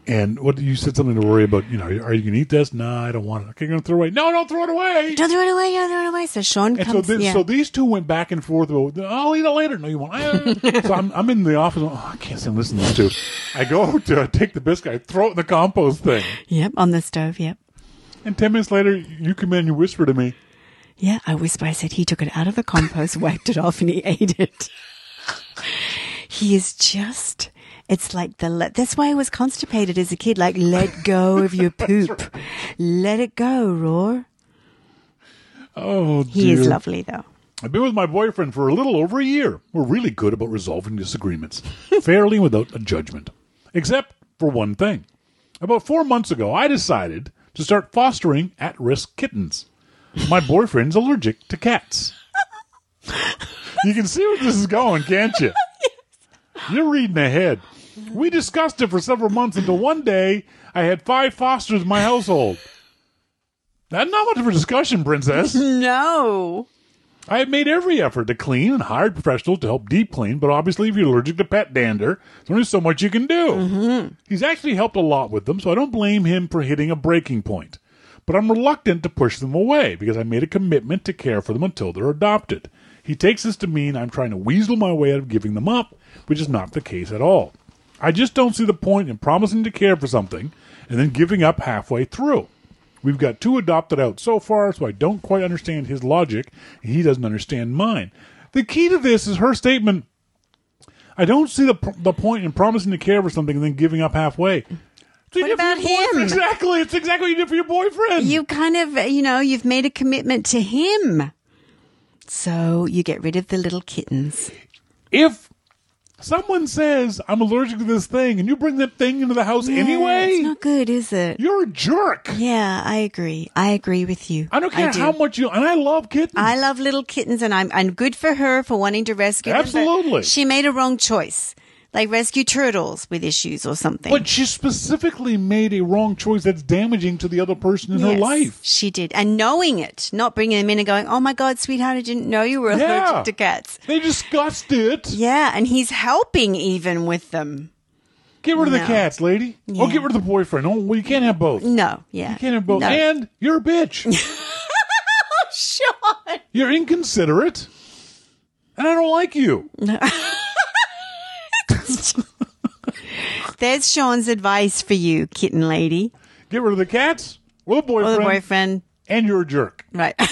And what you said something to worry about? You know, are you gonna eat this? No, I don't want it. Okay, you're gonna throw it away. No, don't throw it away. Don't throw it away. Don't throw it away. So Sean And so, comes. this, yeah. so these two went back and forth. About, I'll eat it later. No, you won't. I- ah. so I'm, I'm in the office. Oh, I can't stand listening to this. Too. I go to take the biscuit. I throw it in the compost thing. yep, on the stove. Yep. And ten minutes later, you come in and you whisper to me, Yeah, I whisper. I said he took it out of the compost, wiped it off, and he ate it. he is just. It's like the. le- That's why I was constipated as a kid. Like, let go of your poop. Let it go, Roar. "Oh, He dear. is lovely, though. I've been with my boyfriend for a little over a year. We're really good about resolving disagreements, fairly without a judgment. Except for one thing. About four months ago, I decided to start fostering at risk kittens. My boyfriend's allergic to cats. you can see where this is going, can't you? You're reading ahead. We discussed it for several months until one day I had five fosters in my household. That's not much of a discussion, princess. No. I have made every effort to clean and hired professionals to help deep clean, but obviously, if you're allergic to pet dander, there's only so much you can do. Mm-hmm. He's actually helped a lot with them, so I don't blame him for hitting a breaking point. But I'm reluctant to push them away because I made a commitment to care for them until they're adopted. He takes this to mean I'm trying to weasel my way out of giving them up, which is not the case at all. I just don't see the point in promising to care for something and then giving up halfway through. We've got two adopted out so far, so I don't quite understand his logic. and He doesn't understand mine. The key to this is her statement. I don't see the the point in promising to care for something and then giving up halfway. What What about him? Exactly. It's exactly what you did for your boyfriend. You kind of, you know, you've made a commitment to him. So you get rid of the little kittens. if someone says I'm allergic to this thing and you bring that thing into the house Yeah, anyway, It's not good, is it? you're a jerk. Yeah, I agree. I agree with you. I don't care do. how much you and I love kittens. I love little kittens, and I'm I'm good for her for wanting to rescue them. Absolutely. she made a wrong choice, like rescue turtles with issues or something. but she specifically made a wrong choice that's damaging to the other person in her life. she did, and knowing it, not bringing them in and going, "Oh my God, sweetheart, I didn't know you were Yeah. allergic to cats." They discussed it. Yeah, and he's helping even with them. Get rid of the cats, lady. Oh, Yeah. get rid of the boyfriend. Oh, well, you can't have both. No, yeah, You can't have both. No. And you're a bitch. Sean. you're inconsiderate. And I don't like you. There's Sean's advice for you, kitten lady Get rid of the cats or the or boyfriend. the boyfriend. And you're a jerk. Right.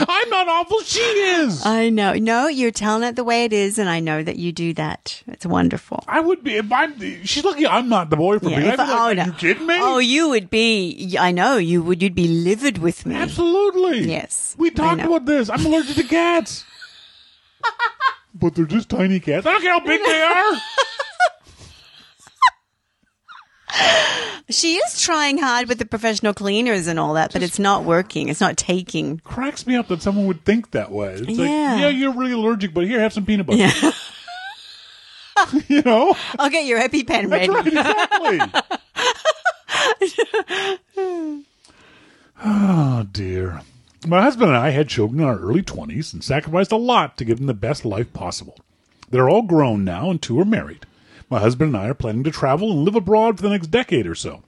I'm not awful. She is. I know. No, you're telling it the way it is, and I know that you do that. It's wonderful. I would be if I'm. She's lucky I'm not the boyfriend. Yeah, if I'd be I- like, oh, Are no. you kidding me? Oh, you would be. I know you would. You'd be livid with me. Absolutely. Yes, We talked about this. I'm allergic to cats. but they're just tiny cats. I don't care how big they are. She is trying hard with the professional cleaners and all that, but it's not working. It's not taking. Cracks me up that someone would think that way. It's like, Yeah. yeah, you're really allergic, but here, have some peanut butter. Yeah. you know? I'll get your EpiPen ready. That's right, exactly. oh, dear. My husband and I had children in our early 20s and sacrificed a lot to give them the best life possible. They're all grown now, and two are married. My husband and I are planning to travel and live abroad for the next decade or so.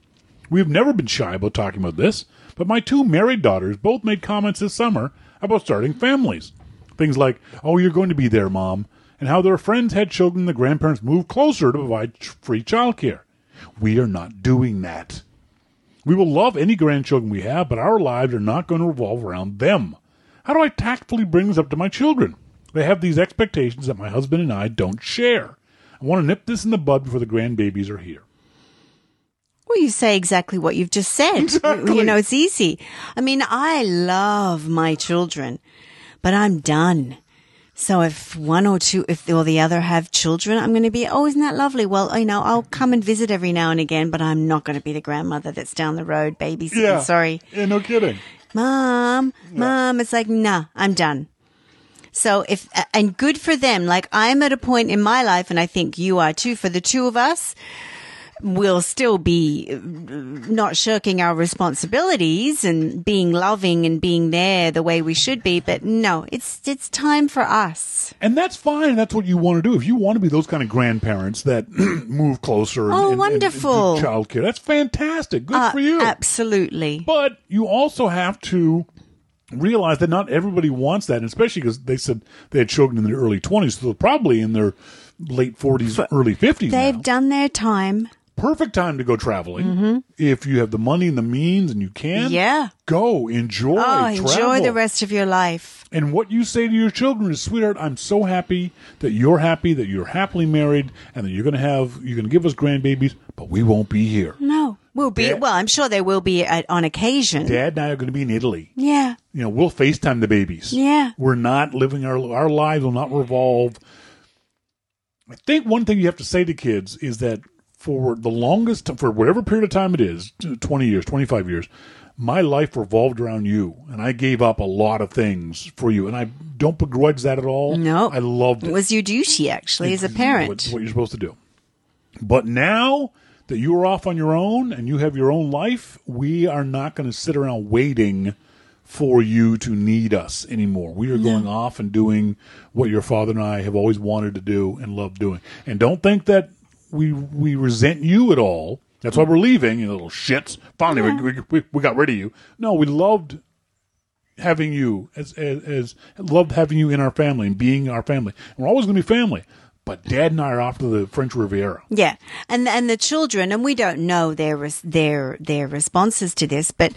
We have never been shy about talking about this, but my two married daughters both made comments this summer about starting families. Things like, oh, you're going to be there, Mom, and how their friends had children the grandparents moved closer to provide free childcare. We are not doing that. We will love any grandchildren we have, but our lives are not going to revolve around them. How do I tactfully bring this up to my children? They have these expectations that my husband and I don't share. I want to nip this in the bud before the grandbabies are here. Well, you say exactly what you've just said. Exactly. You know, it's easy. I mean, I love my children, but I'm done So if one or two, if or the other have children, I'm going to be, oh, isn't that lovely? Well, you know, I'll come and visit every now and again, but I'm not going to be the grandmother that's down the road babysitting. Yeah. Sorry. Yeah, no kidding. Mom, mom, it's like, nah, I'm done. So if, and good for them. Like I'm at a point in my life, and I think you are too, for the two of us, we'll still be uh, not shirking our responsibilities and being loving and being there the way we should be. But no, it's, it's time for us. And that's fine. That's what you want to do. If you want to be those kind of grandparents that move closer and, Oh, and- and- wonderful. and do childcare, that's fantastic. Good Uh, for you. Absolutely. But you also have to realize that not everybody wants that, and especially because they said they had children in their early 20s, so they're probably in their late 40s, early 50s They've now. done their time. Perfect time to go traveling. If you have the money and the means and you can, Mm-hmm. Yeah. go, enjoy, Oh, enjoy the rest of your life. And what you say to your children is, sweetheart, I'm so happy that you're happy, that you're happily married, and that you're going to have, you're going to give us grandbabies, but we won't be here. No, we'll be. Dad- Well, I'm sure they will be at, on occasion. Dad and I are going to be in Italy. Yeah. You know, we'll FaceTime the babies. Yeah. We're not living our, our lives will not revolve. I think one thing you have to say to kids is that for the longest, for whatever period of time it is, 20 years, 25 years, my life revolved around you, and I gave up a lot of things for you, and I don't begrudge that at all. No. I loved It it. was your duty, actually, as a parent. what you're supposed to do. But now that you are off on your own and you have your own life, we are not going to sit around waiting for you to need us anymore. We are going off and doing what your father and I have always wanted to do and love doing. And don't think that we we resent you at all. That's why we're leaving, you little shits. Finally, we, we, we got rid of you. No, we loved having you as, as as loved having you in our family and being our family. And we're always going to be family. But Dad and I are off to the French Riviera. Yeah, and and the children, and we don't know their their their responses to this, but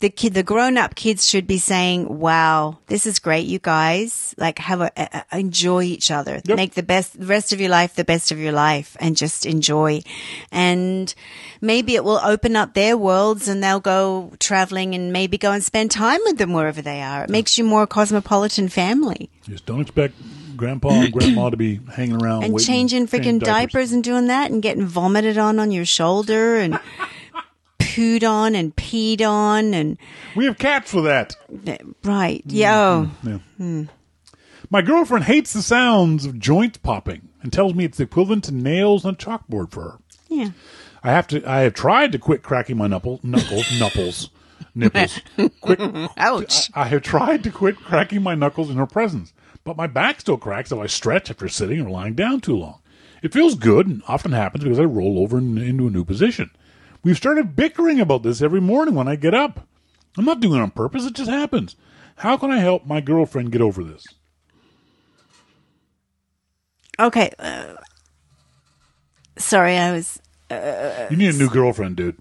the kid, the grown up kids should be saying, "Wow, this is great, you guys! Like, have a, a- a- enjoy each other, Yep. make the best the rest of your life the best of your life, and just enjoy." And maybe it will open up their worlds, and they'll go traveling, and maybe go and spend time with them wherever they are. It makes you more a cosmopolitan family. Just don't expect Grandpa and Grandma to be hanging around and waiting- changing freaking changing diapers. and doing that and getting vomited on on your shoulder and pooed on and peed on and We have cats for that. right yo Yeah. Hmm. My girlfriend hates the sounds of joints popping and tells me it's equivalent to nails on a chalkboard for her. yeah I have to. I have tried to quit cracking my knuckle, knuckles, knuckles, nipples. Quit. ouch I have tried to quit cracking my knuckles in her presence, but my back still cracks if I stretch after sitting or lying down too long. It feels good and often happens because I roll over in, into a new position. We've started bickering about this every morning when I get up. I'm not doing it on purpose, it just happens. How can I help my girlfriend get over this? okay uh, sorry i was You need a new girlfriend, dude.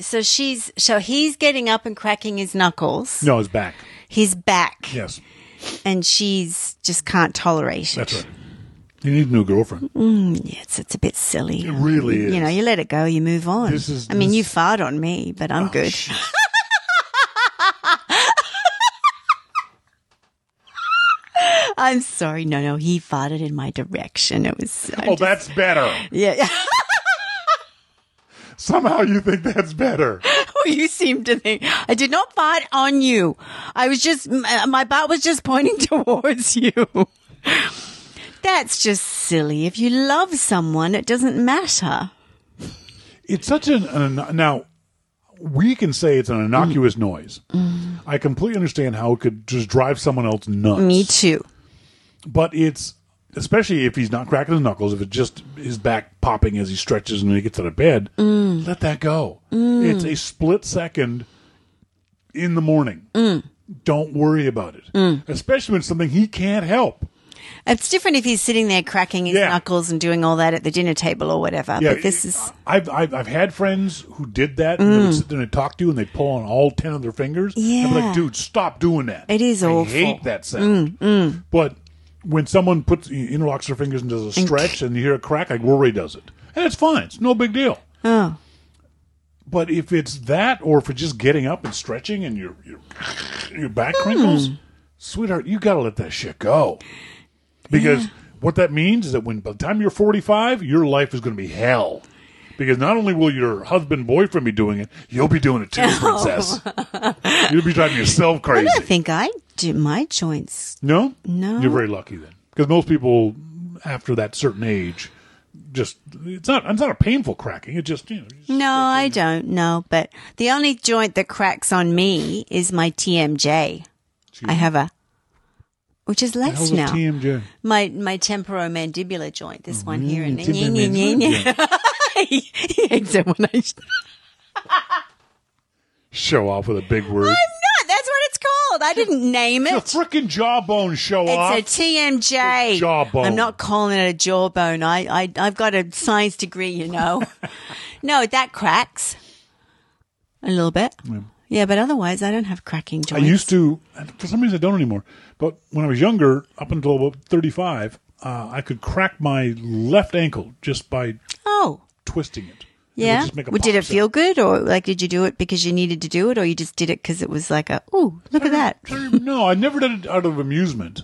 so she's so he's getting up and cracking his knuckles No, his back. his back Yes, and she's just can't tolerate it that's right. You need a new girlfriend. yeah, it's, it's a bit silly It really is. you know you let it go you move on This is- i mean you fart on me but i'm good I'm sorry. No, no, he farted in my direction. It was. I Oh, just- that's better. yeah. Somehow you think that's better. Oh, you seem to think I did not fart on you. I was just uh, my butt was just pointing towards you. That's just silly. If you love someone, it doesn't matter. It's such an, an now we can say it's an innocuous noise. I completely understand how it could just drive someone else nuts. Me too. But it's especially if he's not cracking his knuckles, if it's just his back popping as he stretches and he gets out of bed, let that go. It's a split second in the morning. Mm. Don't worry about it. Mm. Especially when it's something he can't help. It's different if he's sitting there cracking his Yeah. knuckles and doing all that at the dinner table or whatever. Yeah, but this is I've, I've I've had friends who did that and they would mm. sit there and talk to you and they'd pull on all ten of their fingers. Yeah. like, dude, stop doing that. It is I awful. hate that sound. Mm, mm. But when someone puts interlocks their fingers and does a stretch and you hear a crack, like Rory does it, and it's fine. It's no big deal. oh But if it's that, or if it's just getting up and stretching and your your, your back hmm. crinkles, sweetheart, you got to let that shit go. Because what that means is that when by the time you're 45, your life is going to be hell. Because not only will your husband boyfriend be doing it, you'll be doing it too, oh. princess. You'll be driving yourself crazy. I don't think I do my joints. No? No. You're very lucky then. Because most people after that certain age just it's not it's not a painful cracking. It just you know just- No, I don't. No, but the only joint that cracks on me is my TMJ. I have a, which is less now. TMJ. my my temporomandibular joint. This one here, and mm, Temporomandibular. he hates it when I. Show off with a big word. I'm not. That's what it's called. I didn't name it. The it. frickin' jawbone show off. It's a TMJ. The jawbone. I'm not calling it a jawbone. I, I, I've got a science degree, you know. no, that cracks a little bit. Yeah. but otherwise, I don't have cracking joints. I used to, for some reason I don't anymore. But when I was younger, up until about 35, uh, I could crack my left ankle just by Oh, twisting it. It would yeah. just make a Well, did it feel sound. good, or like did you do it because you needed to do it, or you just did it because it was like a ooh, look at that. no, I never did it out of amusement.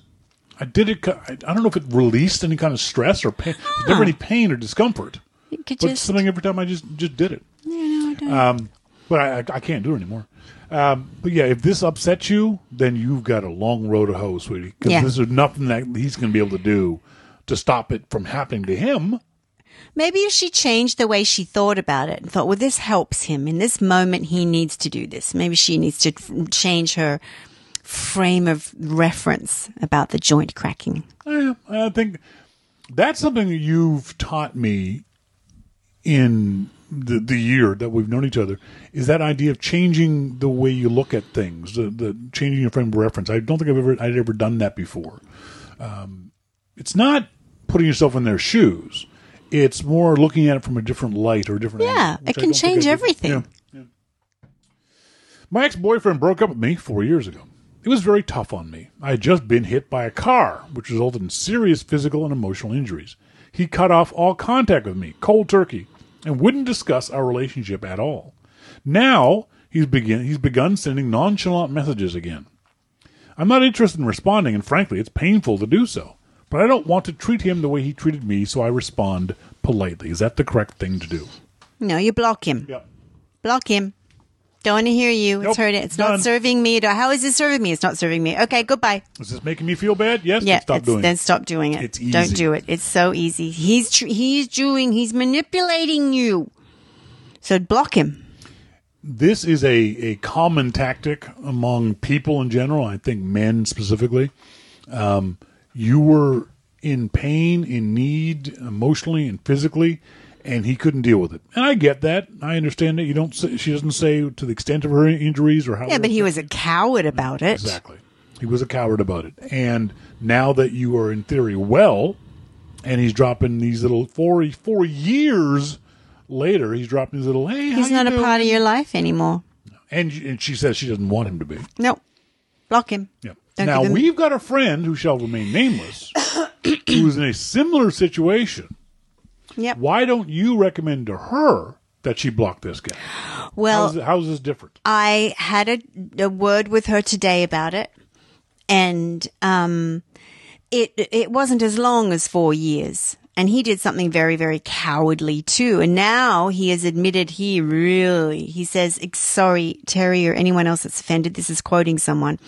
I did it. I, I don't know if it released any kind of stress or pain. There's never any pain or discomfort. You could But just something every time I just just did it. you know, I don't- Um, but I, I, I can't do it anymore. Um, but yeah, if this upsets you, then you've got a long road to hoe, sweetie. Because Yeah. there's nothing that he's going to be able to do to stop it from happening to him. Maybe if she changed the way she thought about it and thought, well, this helps him in this moment, he needs to do this. Maybe she needs to change her frame of reference about the joint cracking. I, I think that's something that you've taught me in the the year that we've known each other is that idea of changing the way you look at things, the, the changing your frame of reference. I don't think I've ever I'd ever done that before. Um, it's not putting yourself in their shoes. It's more looking at it from a different light or a different Yeah, angle, it can don't think I change everything. Yeah, yeah. My ex boyfriend broke up with me four years ago. It was very tough on me. I had just been hit by a car, which resulted in serious physical and emotional injuries. He cut off all contact with me, cold turkey, and wouldn't discuss our relationship at all. Now he's begin he's begun sending nonchalant messages again. I'm not interested in responding, and frankly, it's painful to do so. But I don't want to treat him the way he treated me, so I respond politely. Is that the correct thing to do? No, you block him. Yep. Block him. Don't want to hear you. Nope, It's hurting. It's done. not serving me. How is it serving me? It's not serving me. Okay, goodbye. Is this making me feel bad? Yes. Yeah, then stop doing then it. stop doing it. It's Don't do it. It's so easy. He's tr- he's doing. He's manipulating you. So block him. this is a, a common tactic among people in general. I think men specifically. Um, you were in pain, in need, emotionally and physically, and he couldn't deal with it. And I get that. I understand that. You don't. Say, she doesn't say to the extent of her injuries or how. Yeah, but he was a coward about it. exactly. He was a coward about it. And now that you are in theory well, and he's dropping these little four four years later, he's dropping these little hey. He's not a doing?" part of your life anymore. And, and she says she doesn't want him to be. No, block him. Yeah. Don't now him- we've got a friend who shall remain nameless, who is in a similar situation. Yep. Why don't you recommend to her that she block this guy? Well, How's, how's this different? I had a, a word with her today about it, and um, it it wasn't as long as four years. And he did something very, very cowardly too. And now he has admitted he really, he says, sorry, Terry or anyone else that's offended. This is quoting someone.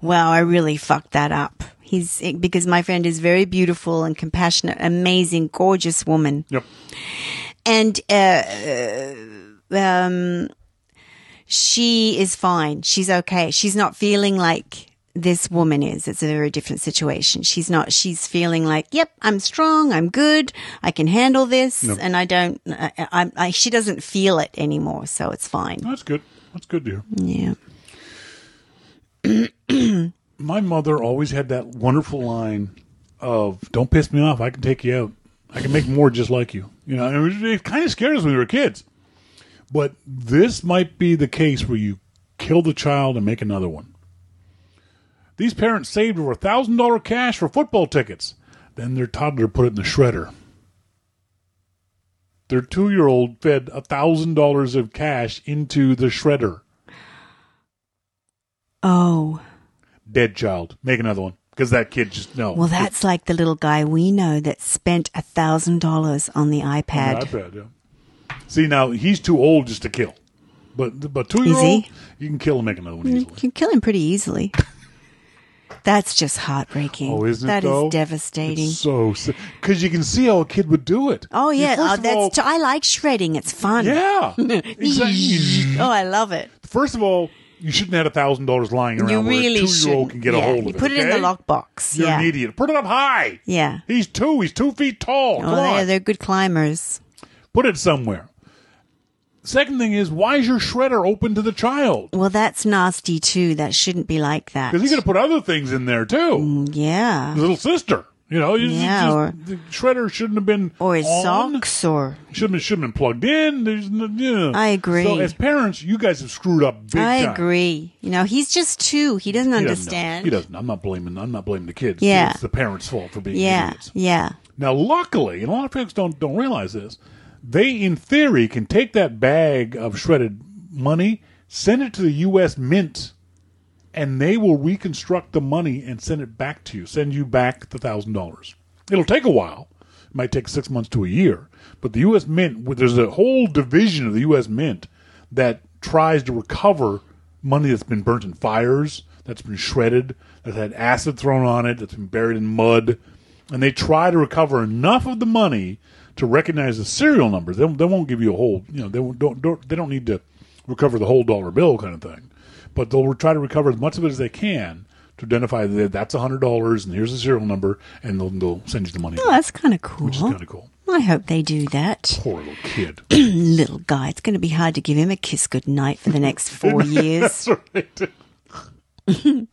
Wow, I really fucked that up. He's, because my friend is very beautiful and compassionate, amazing, gorgeous woman Yep. and uh, um, she is fine. She's okay. She's not feeling like this woman is. It's a very different situation. She's not. She's feeling like, yep, I'm strong. I'm good. I can handle this, and I don't. I, I, I, she doesn't feel it anymore, so it's fine. That's good. That's good to hear. Yeah. My mother always had that wonderful line of "Don't piss me off. I can take you out. I can make more just like you." You know, it, it kind of scared us when we were kids. But this might be the case where you kill the child and make another one. These parents saved over thousand dollar cash for football tickets. Then their toddler put it in the shredder. Their two year old fed thousand dollars of cash into the shredder. Oh, dead child. Make another one because that kid just no. Well, that's like the little guy we know that spent a thousand dollars on the iPad. iPad. Yeah. See now he's too old just to kill, but but two year old you can kill and make another one You can kill him pretty easily. That's just heartbreaking. Oh, isn't That it? is though? devastating. It's so because you can see how a kid would do it. oh yeah, oh, that's. all- t- I like shredding. It's fun. yeah, exactly. Oh, I love it. First of all, you shouldn't have a thousand dollars lying around You where really a should. two-year-old can get yeah. a hold of you it. Put it in the lockbox. You're yeah. an idiot. Put it up high. Yeah. He's two. He's two feet tall. Oh, Come Oh, on. yeah, they're good climbers. Put it somewhere. Second thing is, why is your shredder open to the child? Well, that's nasty too. That shouldn't be like that. Because he's going to put other things in there too. Mm, yeah. His little sister. You know, you Yeah, just- or- the shredder shouldn't have been Or his on. socks, or Shouldn't have, shouldn't have been plugged in. There's yeah. I agree. So as parents, you guys have screwed up big I time. agree. You know, he's just two. He doesn't He doesn't understand. He doesn't. I'm not blaming. I'm not blaming the kids. Yeah. it's the parents' fault for being Yeah, idiots. yeah. Now, luckily, and a lot of folks don't don't realize this, they in theory can take that bag of shredded money, send it to the U.S. Mint, and they will reconstruct the money and send it back to you. Send you back the thousand dollars. It'll take a while. It might take six months to a year, but the U.S. Mint, there's a whole division of the U.S. Mint that tries to recover money that's been burnt in fires, that's been shredded, that's had acid thrown on it, that's been buried in mud, and they try to recover enough of the money to recognize the serial numbers. They, they won't give you a whole, you know, they don't, don't they don't need to recover the whole dollar bill kind of thing, but they'll try to recover as much of it as they can to identify that that's a hundred dollars and here's the serial number, and they'll, they'll send you the money, Oh, that's kind of cool. which is kind of cool. I hope they do that. Poor little kid. Little guy. It's going to be hard to give him a kiss goodnight for the next four years. That's right.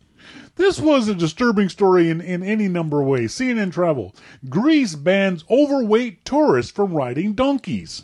this was a disturbing story in, in any number of ways. CNN Travel. Greece bans overweight tourists from riding donkeys.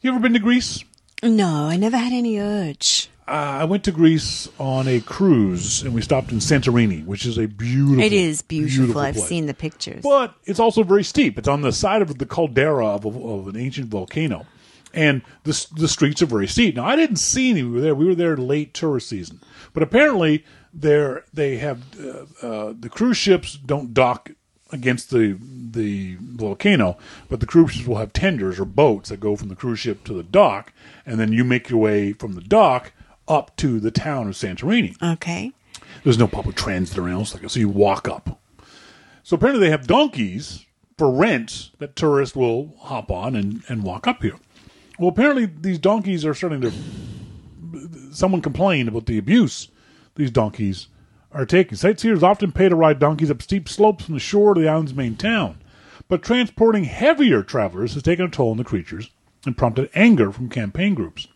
You ever been to Greece? No, I never had any urge. Uh, I went to Greece on a cruise and we stopped in Santorini, which is a beautiful It is beautiful. I've place. seen the pictures. But it's also very steep. It's on the side of the caldera of, a, of an ancient volcano. And the, the streets are very steep. Now, I didn't see any. We were there. We were there late tourist season. But apparently, there they have uh, uh, the cruise ships don't dock against the the volcano, but the cruise ships will have tenders or boats that go from the cruise ship to the dock, and then you make your way from the dock up to the town of Santorini. okay. There's no public transit or anything else like that, so you walk up. So apparently they have donkeys for rent that tourists will hop on and, and walk up here. Well, apparently these donkeys are starting to. Someone complained about the abuse these donkeys are taking. Sightseers often pay to ride donkeys up steep slopes from the shore to the island's main town, but transporting heavier travelers has taken a toll on the creatures and prompted anger from campaign groups.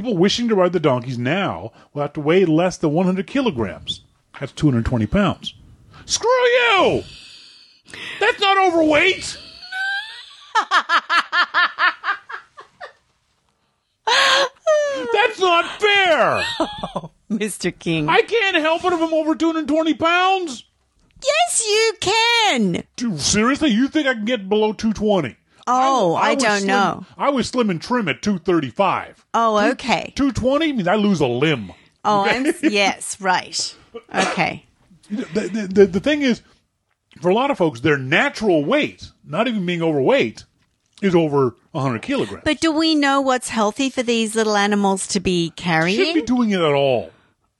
People wishing to ride the donkeys now will have to weigh less than 100 kilograms. That's 220 pounds. Screw you! That's not overweight! That's not fair! Oh, Mr. King. I can't help it if I'm over 220 pounds! yes, you can. Dude, seriously? You think I can get below 220? Oh, I, was don't slim- know. I was slim and trim at 235. Oh, okay. 220 means I lose a limb. Oh, I'm yes, right. Okay. the, the, the, thing is, for a lot of folks, their natural weight, not even being overweight, is over 100 kilograms. But do we know what's healthy for these little animals to be carrying? shouldn't be doing it at all.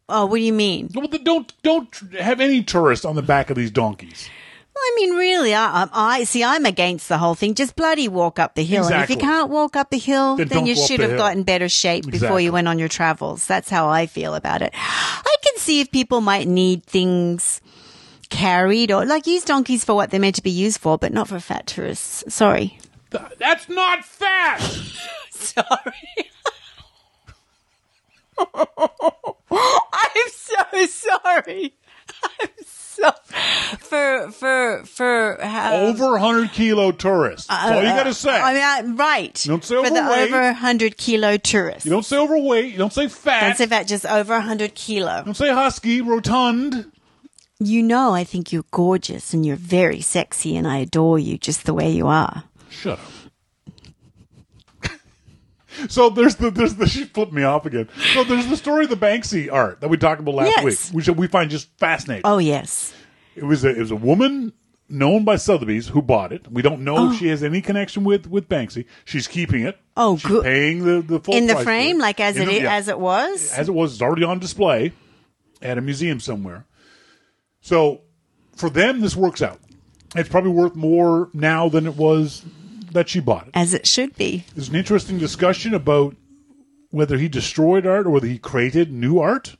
oh, what do you mean? Well, don't don't have any tourists on the back of these donkeys. I mean, really, I, I, see. I'm against the whole thing. Just bloody walk up the hill, and if you can't walk up the hill, Then then, you should have hill. gotten better shape before Exactly. you went on your travels. That's how I feel about it. I can see if people might need things carried or like use donkeys for what they're meant to be used for, but not for fat tourists. Sorry. Th- That's not fat. Sorry. I'm so sorry. I'm so for for for how Over 100 kilo tourists. Uh, That's all you got to uh, say. I mean, I, right. don't say for the overweight. over 100 kilo tourist. you don't say overweight. You don't say fat. Don't say that, just over 100 kilo. don't say husky, rotund. You know, I think you're gorgeous and you're very sexy, and I adore you just the way you are. Shut up. So there's the there's the she flipped me off again. So there's the story of the Banksy art that we talked about last Yes. week, which we find just fascinating. Oh, yes. It was a, it was a woman known by Sotheby's who bought it. We don't know Oh. if she has any connection with with Banksy. She's keeping it. Oh, She's good. paying the the full In the frame, like as In it the- yeah. as it was. as it was. It's already on display at a museum somewhere. So for them, this works out. It's probably worth more now than it was that she bought it. As it should be. There's an interesting discussion about whether he destroyed art or whether he created new art.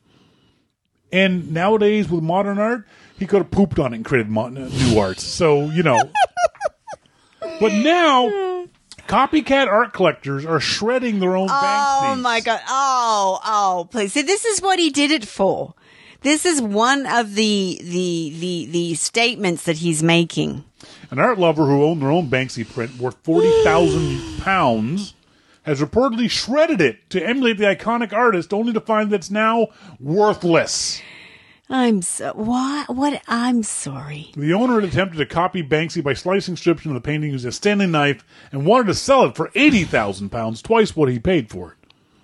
And nowadays, with modern art, he could have pooped on it and created mo- new art. So, you know. but now, copycat art collectors are shredding their own Oh Banksys. my god! Oh, oh, please! See, this is what he did it for. This is one of the the the the statements that he's making. An art lover who owned their own Banksy print worth 40,000 pounds has reportedly shredded it to emulate the iconic artist, only to find that it's now worthless. I'm so what? What? I'm sorry. The owner had attempted to copy Banksy by slicing strips from the painting using a Stanley knife and wanted to sell it for 80,000 pounds, twice what he paid for it.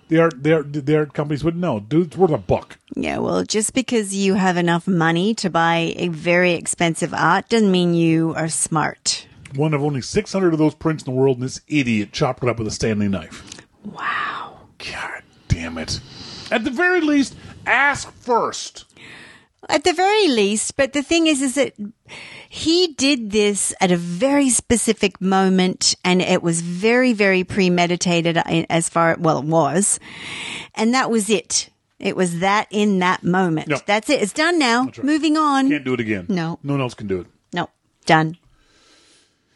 The art, the art, the art companies would know, dude, it's worth a buck. Yeah, well, just because you have enough money to buy a very expensive art doesn't mean you are smart. One of only 600 of those prints in the world, and this idiot chopped it up with a Stanley knife. Wow. God damn it. At the very least, ask first. At the very least, but the thing is, is that he did this at a very specific moment and it was very, very premeditated uh, as far, well, it was. And that was it. It was that in that moment. Yeah. That's it. It's done now. right. Moving on. Can't do it again. No. No one else can do it. No, done.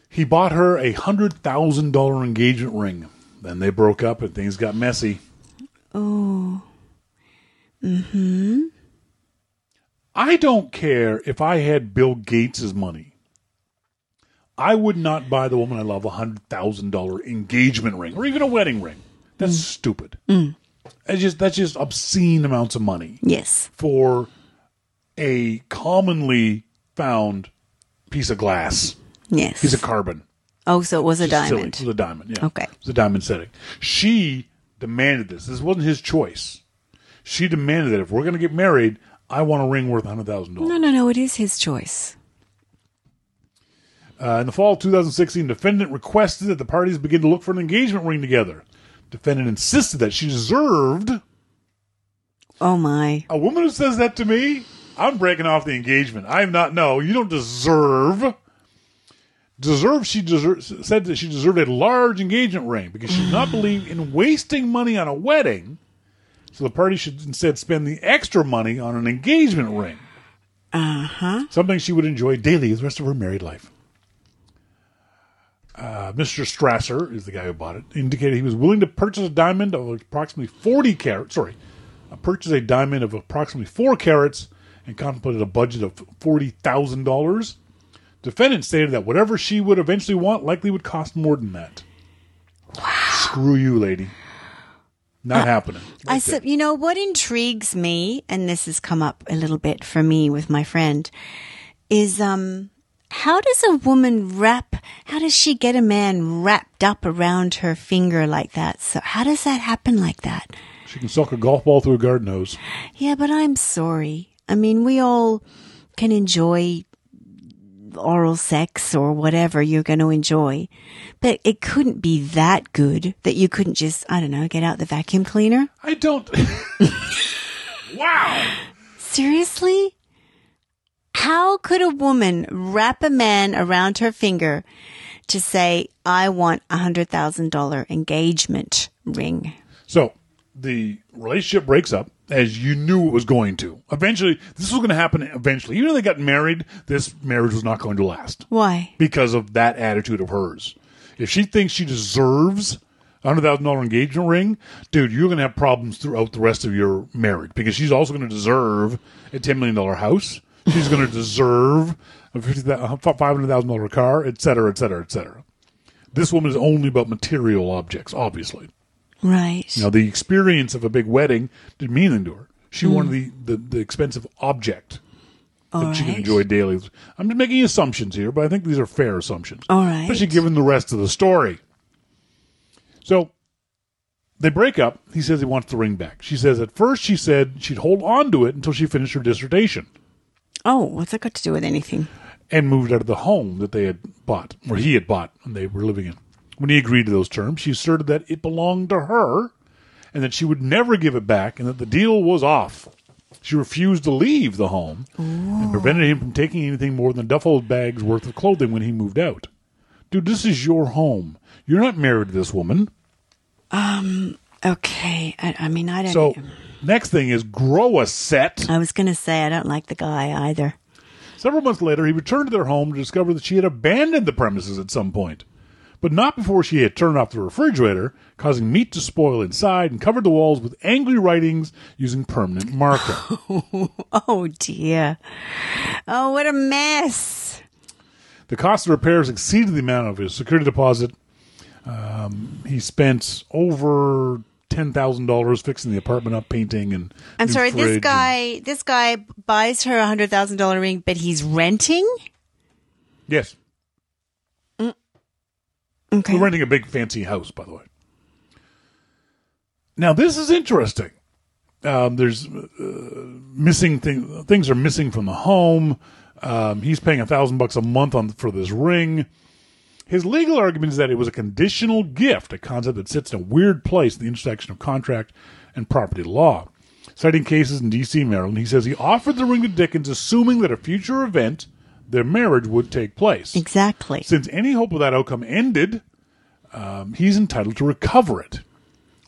He bought her a $100,000 engagement ring. Then they broke up and things got messy. Oh, mm-hmm. I don't care if I had Bill Gates' money. I would not buy the woman I love a hundred thousand dollar engagement ring or even a wedding ring. That's mm. stupid. Mm. That's just that's just obscene amounts of money yes. for a commonly found piece of glass, Yes. piece of carbon. oh, so it was a Just silly. diamond. It was a diamond. Yeah. Okay. It was a diamond setting. She demanded this. This wasn't his choice. She demanded that if we're going to get married, I want a ring worth hundred thousand dollars. No, no, no. It is his choice. Uh, in the fall of 2016, defendant requested that the parties begin to look for an engagement ring together. Defendant insisted that she deserved Oh my. a woman who says that to me. I'm breaking off the engagement. I am not. No, you don't deserve. Deserve. She deserve, said that she deserved a large engagement ring because she did not believe in wasting money on a wedding. So the party should instead spend the extra money on an engagement ring. Uh huh. something she would enjoy daily the rest of her married life. Uh, Mr. Strasser is the guy who bought it. Indicated he was willing to purchase a diamond of approximately forty carats. Sorry, uh, purchase a diamond of approximately four carats, and contemplated a budget of forty thousand dollars. Defendant stated that whatever she would eventually want likely would cost more than that. Wow. Screw you, lady. Not happening. I said, you know what intrigues me, and this has come up a little bit for me with my friend, is um, how does a woman wrap? How does she get a man wrapped up around her finger like that? So how does that happen like that? She can suck a golf ball through a garden hose. Yeah, but I'm sorry. I mean, we all can enjoy oral sex or whatever you're going to enjoy, but it couldn't be that good that you couldn't just, I don't know, get out the vacuum cleaner. I don't. wow. Seriously? How could a woman wrap a man around her finger to say, I want a hundred thousand dollar engagement ring? So the relationship breaks up as you knew it was going to. Eventually, this was going to happen eventually. Even though they got married, this marriage was not going to last Why? because of that attitude of hers. If she thinks she deserves a hundred thousand dollar engagement ring, dude, you're going to have problems throughout the rest of your marriage because she's also going to deserve a ten million dollar house. She's going to deserve a five hundred thousand dollar car, et cetera, et cetera, et cetera. This woman is only about material objects, obviously. Right. You know, the experience of a big wedding didn't mean anything to her. She hmm. wanted the, the, the expensive object that All she right. enjoy daily. I'm just making assumptions here, but I think these are fair assumptions. All right. Especially given the rest of the story. So, They break up. He says he wants the ring back. She says at first she said she'd hold on to it until she finished her dissertation Oh, what's that got to do with anything? and moved out of the home that they had bought, or he had bought, and they were living in. When he agreed to those terms, she asserted that it belonged to her and that she would never give it back and that the deal was off. She refused to leave the home and prevented him from taking anything more than a duffel bag's worth of clothing when he moved out. Dude, this is your home. You're not married to this woman. Um, okay, I, I mean, I don't. So, next thing is grow a set. I was going to say I don't like the guy either. Several months later, he returned to their home to discover that she had abandoned the premises at some point, but not before she had turned off the refrigerator, causing meat to spoil inside, and covered the walls with angry writings using permanent marker. Oh dear. Oh, what a mess. the cost of repairs exceeded the amount of his security deposit. Um, he spent over ten thousand dollars fixing the apartment up, painting, and I'm sorry. This fridge and- guy, this guy buys her a hundred thousand dollar ring, but he's renting. yes, Okay. We're renting a big fancy house, by the way. Now this is interesting. Um, there's uh, missing things. things are missing from the home. Um, he's paying a thousand bucks a month on for this ring. His legal argument is that it was a conditional gift, a concept that sits in a weird place at the intersection of contract and property law. Citing cases in D.C., Maryland, he says he offered the ring to Dickens, assuming that a future event, their marriage, would take place. Exactly. Since any hope of that outcome ended, um, he's entitled to recover it.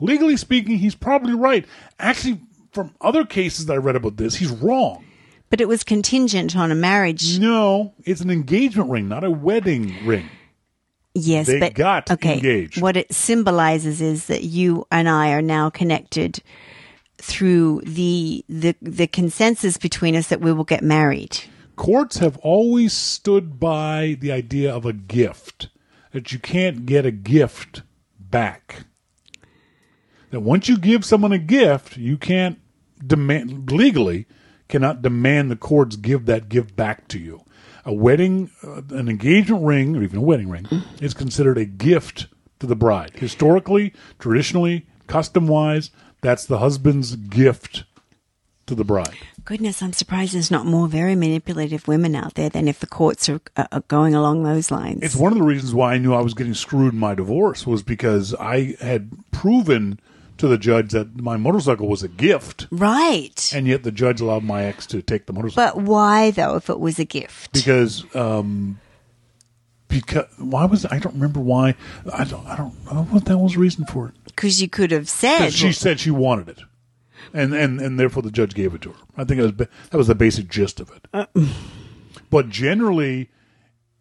Legally speaking, he's probably right. Actually, from other cases that I read about this, he's wrong. But it was contingent on a marriage. No, it's an engagement ring, not a wedding ring. Yes, They but got okay. engaged. What it symbolizes is that you and I are now connected through the the the consensus between us that we will get married. Courts have always stood by the idea of a gift, that you can't get a gift back. That once you give someone a gift, you can't demand, legally, cannot demand the courts give that gift back to you. A wedding, uh, an engagement ring, or even a wedding ring, is considered a gift to the bride. Historically, traditionally, custom wise, that's the husband's gift to the bride. Goodness, I'm surprised there's not more very manipulative women out there than if the courts are, are are going along those lines. It's one of the reasons why I knew I was getting screwed in my divorce was because I had proven to the judge that my motorcycle was a gift, right. and yet the judge allowed my ex to take the motorcycle But why though? If it was a gift, because um because why was I don't remember why I don't I don't know what that was the reason for it. because you could have said, She said she wanted it. And, and and therefore the judge gave it to her. I think it was that was the basic gist of it. Uh, but generally,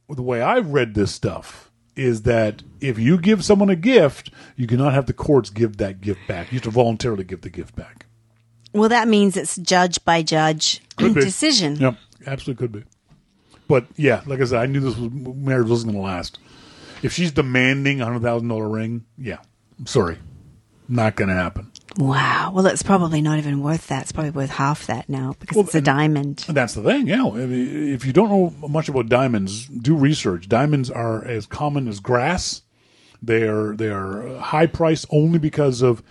the way I've read this stuff is that if you give someone a gift, you cannot have the courts give that gift back. You have to voluntarily give the gift back. well, that means it's judge by judge decision. Yep, absolutely could be. But yeah, like I said, I knew this was, marriage wasn't going to last. If she's demanding a hundred thousand dollar ring, yeah, I'm sorry, not going to happen. Wow. Well, it's probably not even worth that. It's probably worth half that now because Well, it's a diamond. That's the thing, yeah. If you don't know much about diamonds, do research. Diamonds are as common as grass. They are they are high price only because of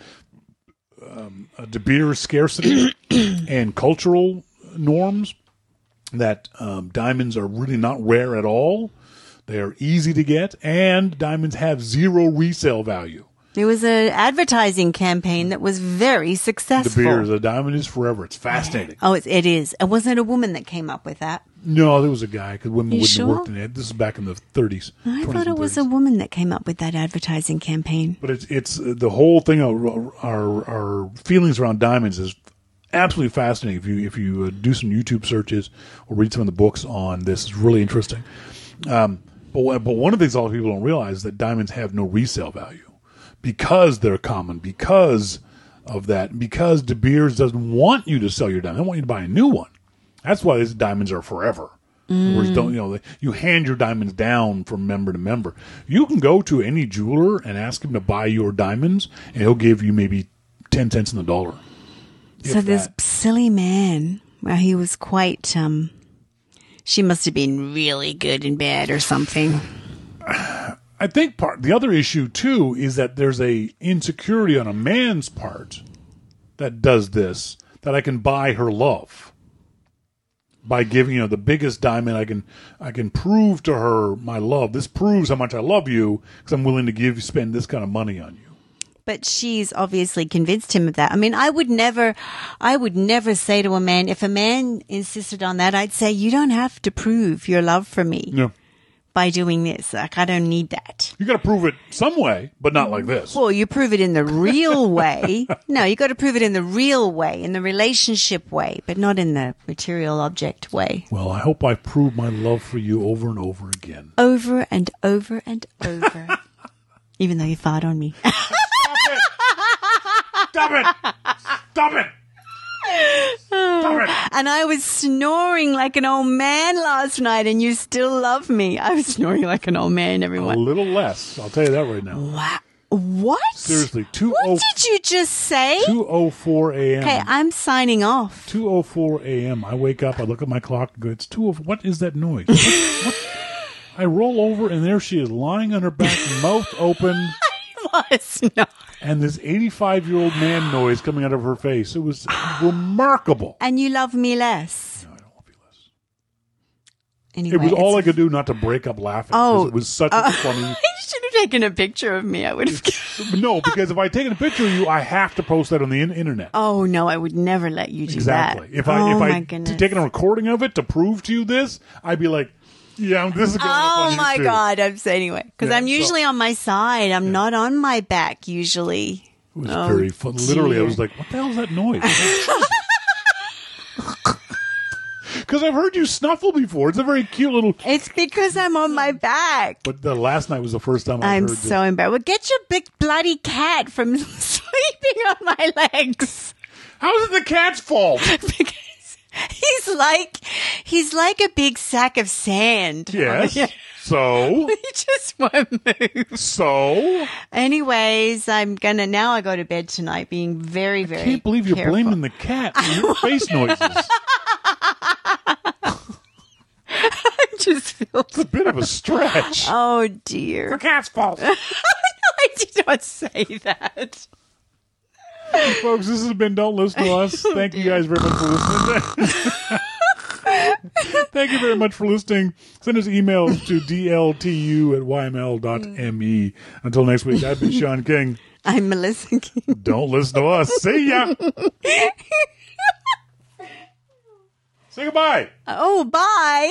um, De Beers scarcity and cultural norms. That um, diamonds are really not rare at all. They are easy to get, and diamonds have zero resale value. There was an advertising campaign that was very successful. Beers, a diamond is forever. It's fascinating. Oh, it, it is. It wasn't a woman that came up with that. No, there was a guy because women You wouldn't sure? have worked in it. This is back in the 30s. I thought it was a woman that came up with that advertising campaign. But it's it's uh, the whole thing. Of our our feelings around diamonds is absolutely fascinating. If you if you uh, do some YouTube searches or read some of the books on this, it's really interesting. Um, but but one of the things a lot of people don't realize is that diamonds have no resale value because they're common because of that. Because De Beers doesn't want you to sell your diamond; they want you to buy a new one. That's why these diamonds are forever. Other words, don't you know? You hand your diamonds down from member to member. You can go to any jeweler and ask him to buy your diamonds, and he'll give you maybe ten cents in the dollar. so this that. silly man, well, he was quite. um She must have been really good in bed or something. I think part the other issue too is that there's a insecurity on a man's part that does this that I can buy her love by giving you know the biggest diamond I can I can prove to her my love. This proves how much I love you because I'm willing to give spend this kind of money on you. But she's obviously convinced him of that. I mean, I would never, I would never say to a man, if a man insisted on that, I'd say, you don't have to prove your love for me Yeah. By doing this. Like, I don't need that. You got to prove it some way, but not like this. Well, you prove it in the real way. No, you got to prove it in the real way, in the relationship way, but not in the material object way. Well, I hope I prove my love for you over and over again. Over and over and over. Even though you fought on me. Stop it! Stop it! Stop it! And I was snoring like an old man last night, and you still love me. I was snoring like an old man, everyone. A little less. I'll tell you that right now. Wow. What? Seriously, two What oh did you just say? two oh four a.m. Okay, I'm signing off. 2:04 a.m. I wake up. I look at my clock. go, It's two of. What is that noise? What, what? I roll over, and there she is, lying on her back, mouth open, I was not. And this 85 year old man noise coming out of her face. It was remarkable. And you love me less. No, I don't love you less. Anyway, It was all I could do not to break up laughing. Oh, it was such a uh, funny. You should have taken a picture of me. I would have. No, because if I taken a picture of you, I have to post that on the in- internet. Oh no, I would never let you do exactly. that. Exactly. If I oh if I goodness. taken a recording of it to prove to you this, I'd be like, yeah, this is going Oh my YouTube. god! I'm saying anyway because Yeah, I'm so- usually on my side. I'm not on my back usually. It was Oh, very fun. Literally, I was like, "What the hell is that noise?" Because I've heard you snuffle before. It's a very cute little. It's because I'm on my back. But the last night was the first time I I'm heard. so embarrassed. Well, get your big bloody cat from sleeping on my legs. How is it the cat's fault? he's like he's like a big sack of sand. Yes. Yeah. So, He just won't move. so Anyways, I'm gonna now. I go to bed tonight, being very, very. I can't believe you're careful. blaming the cat for your face noises. I just feel. It's a bit of a stretch. Oh dear! The cat's fault. I did not say that. Folks, this has been Don't Listen to Us. Oh, Thank you guys very much for listening. Thank you very much for listening. Send us emails to dltu at yml.me. Until next week, I've been Sean King. I'm Melissa King. Don't listen to us. See ya. Say goodbye. Oh, bye.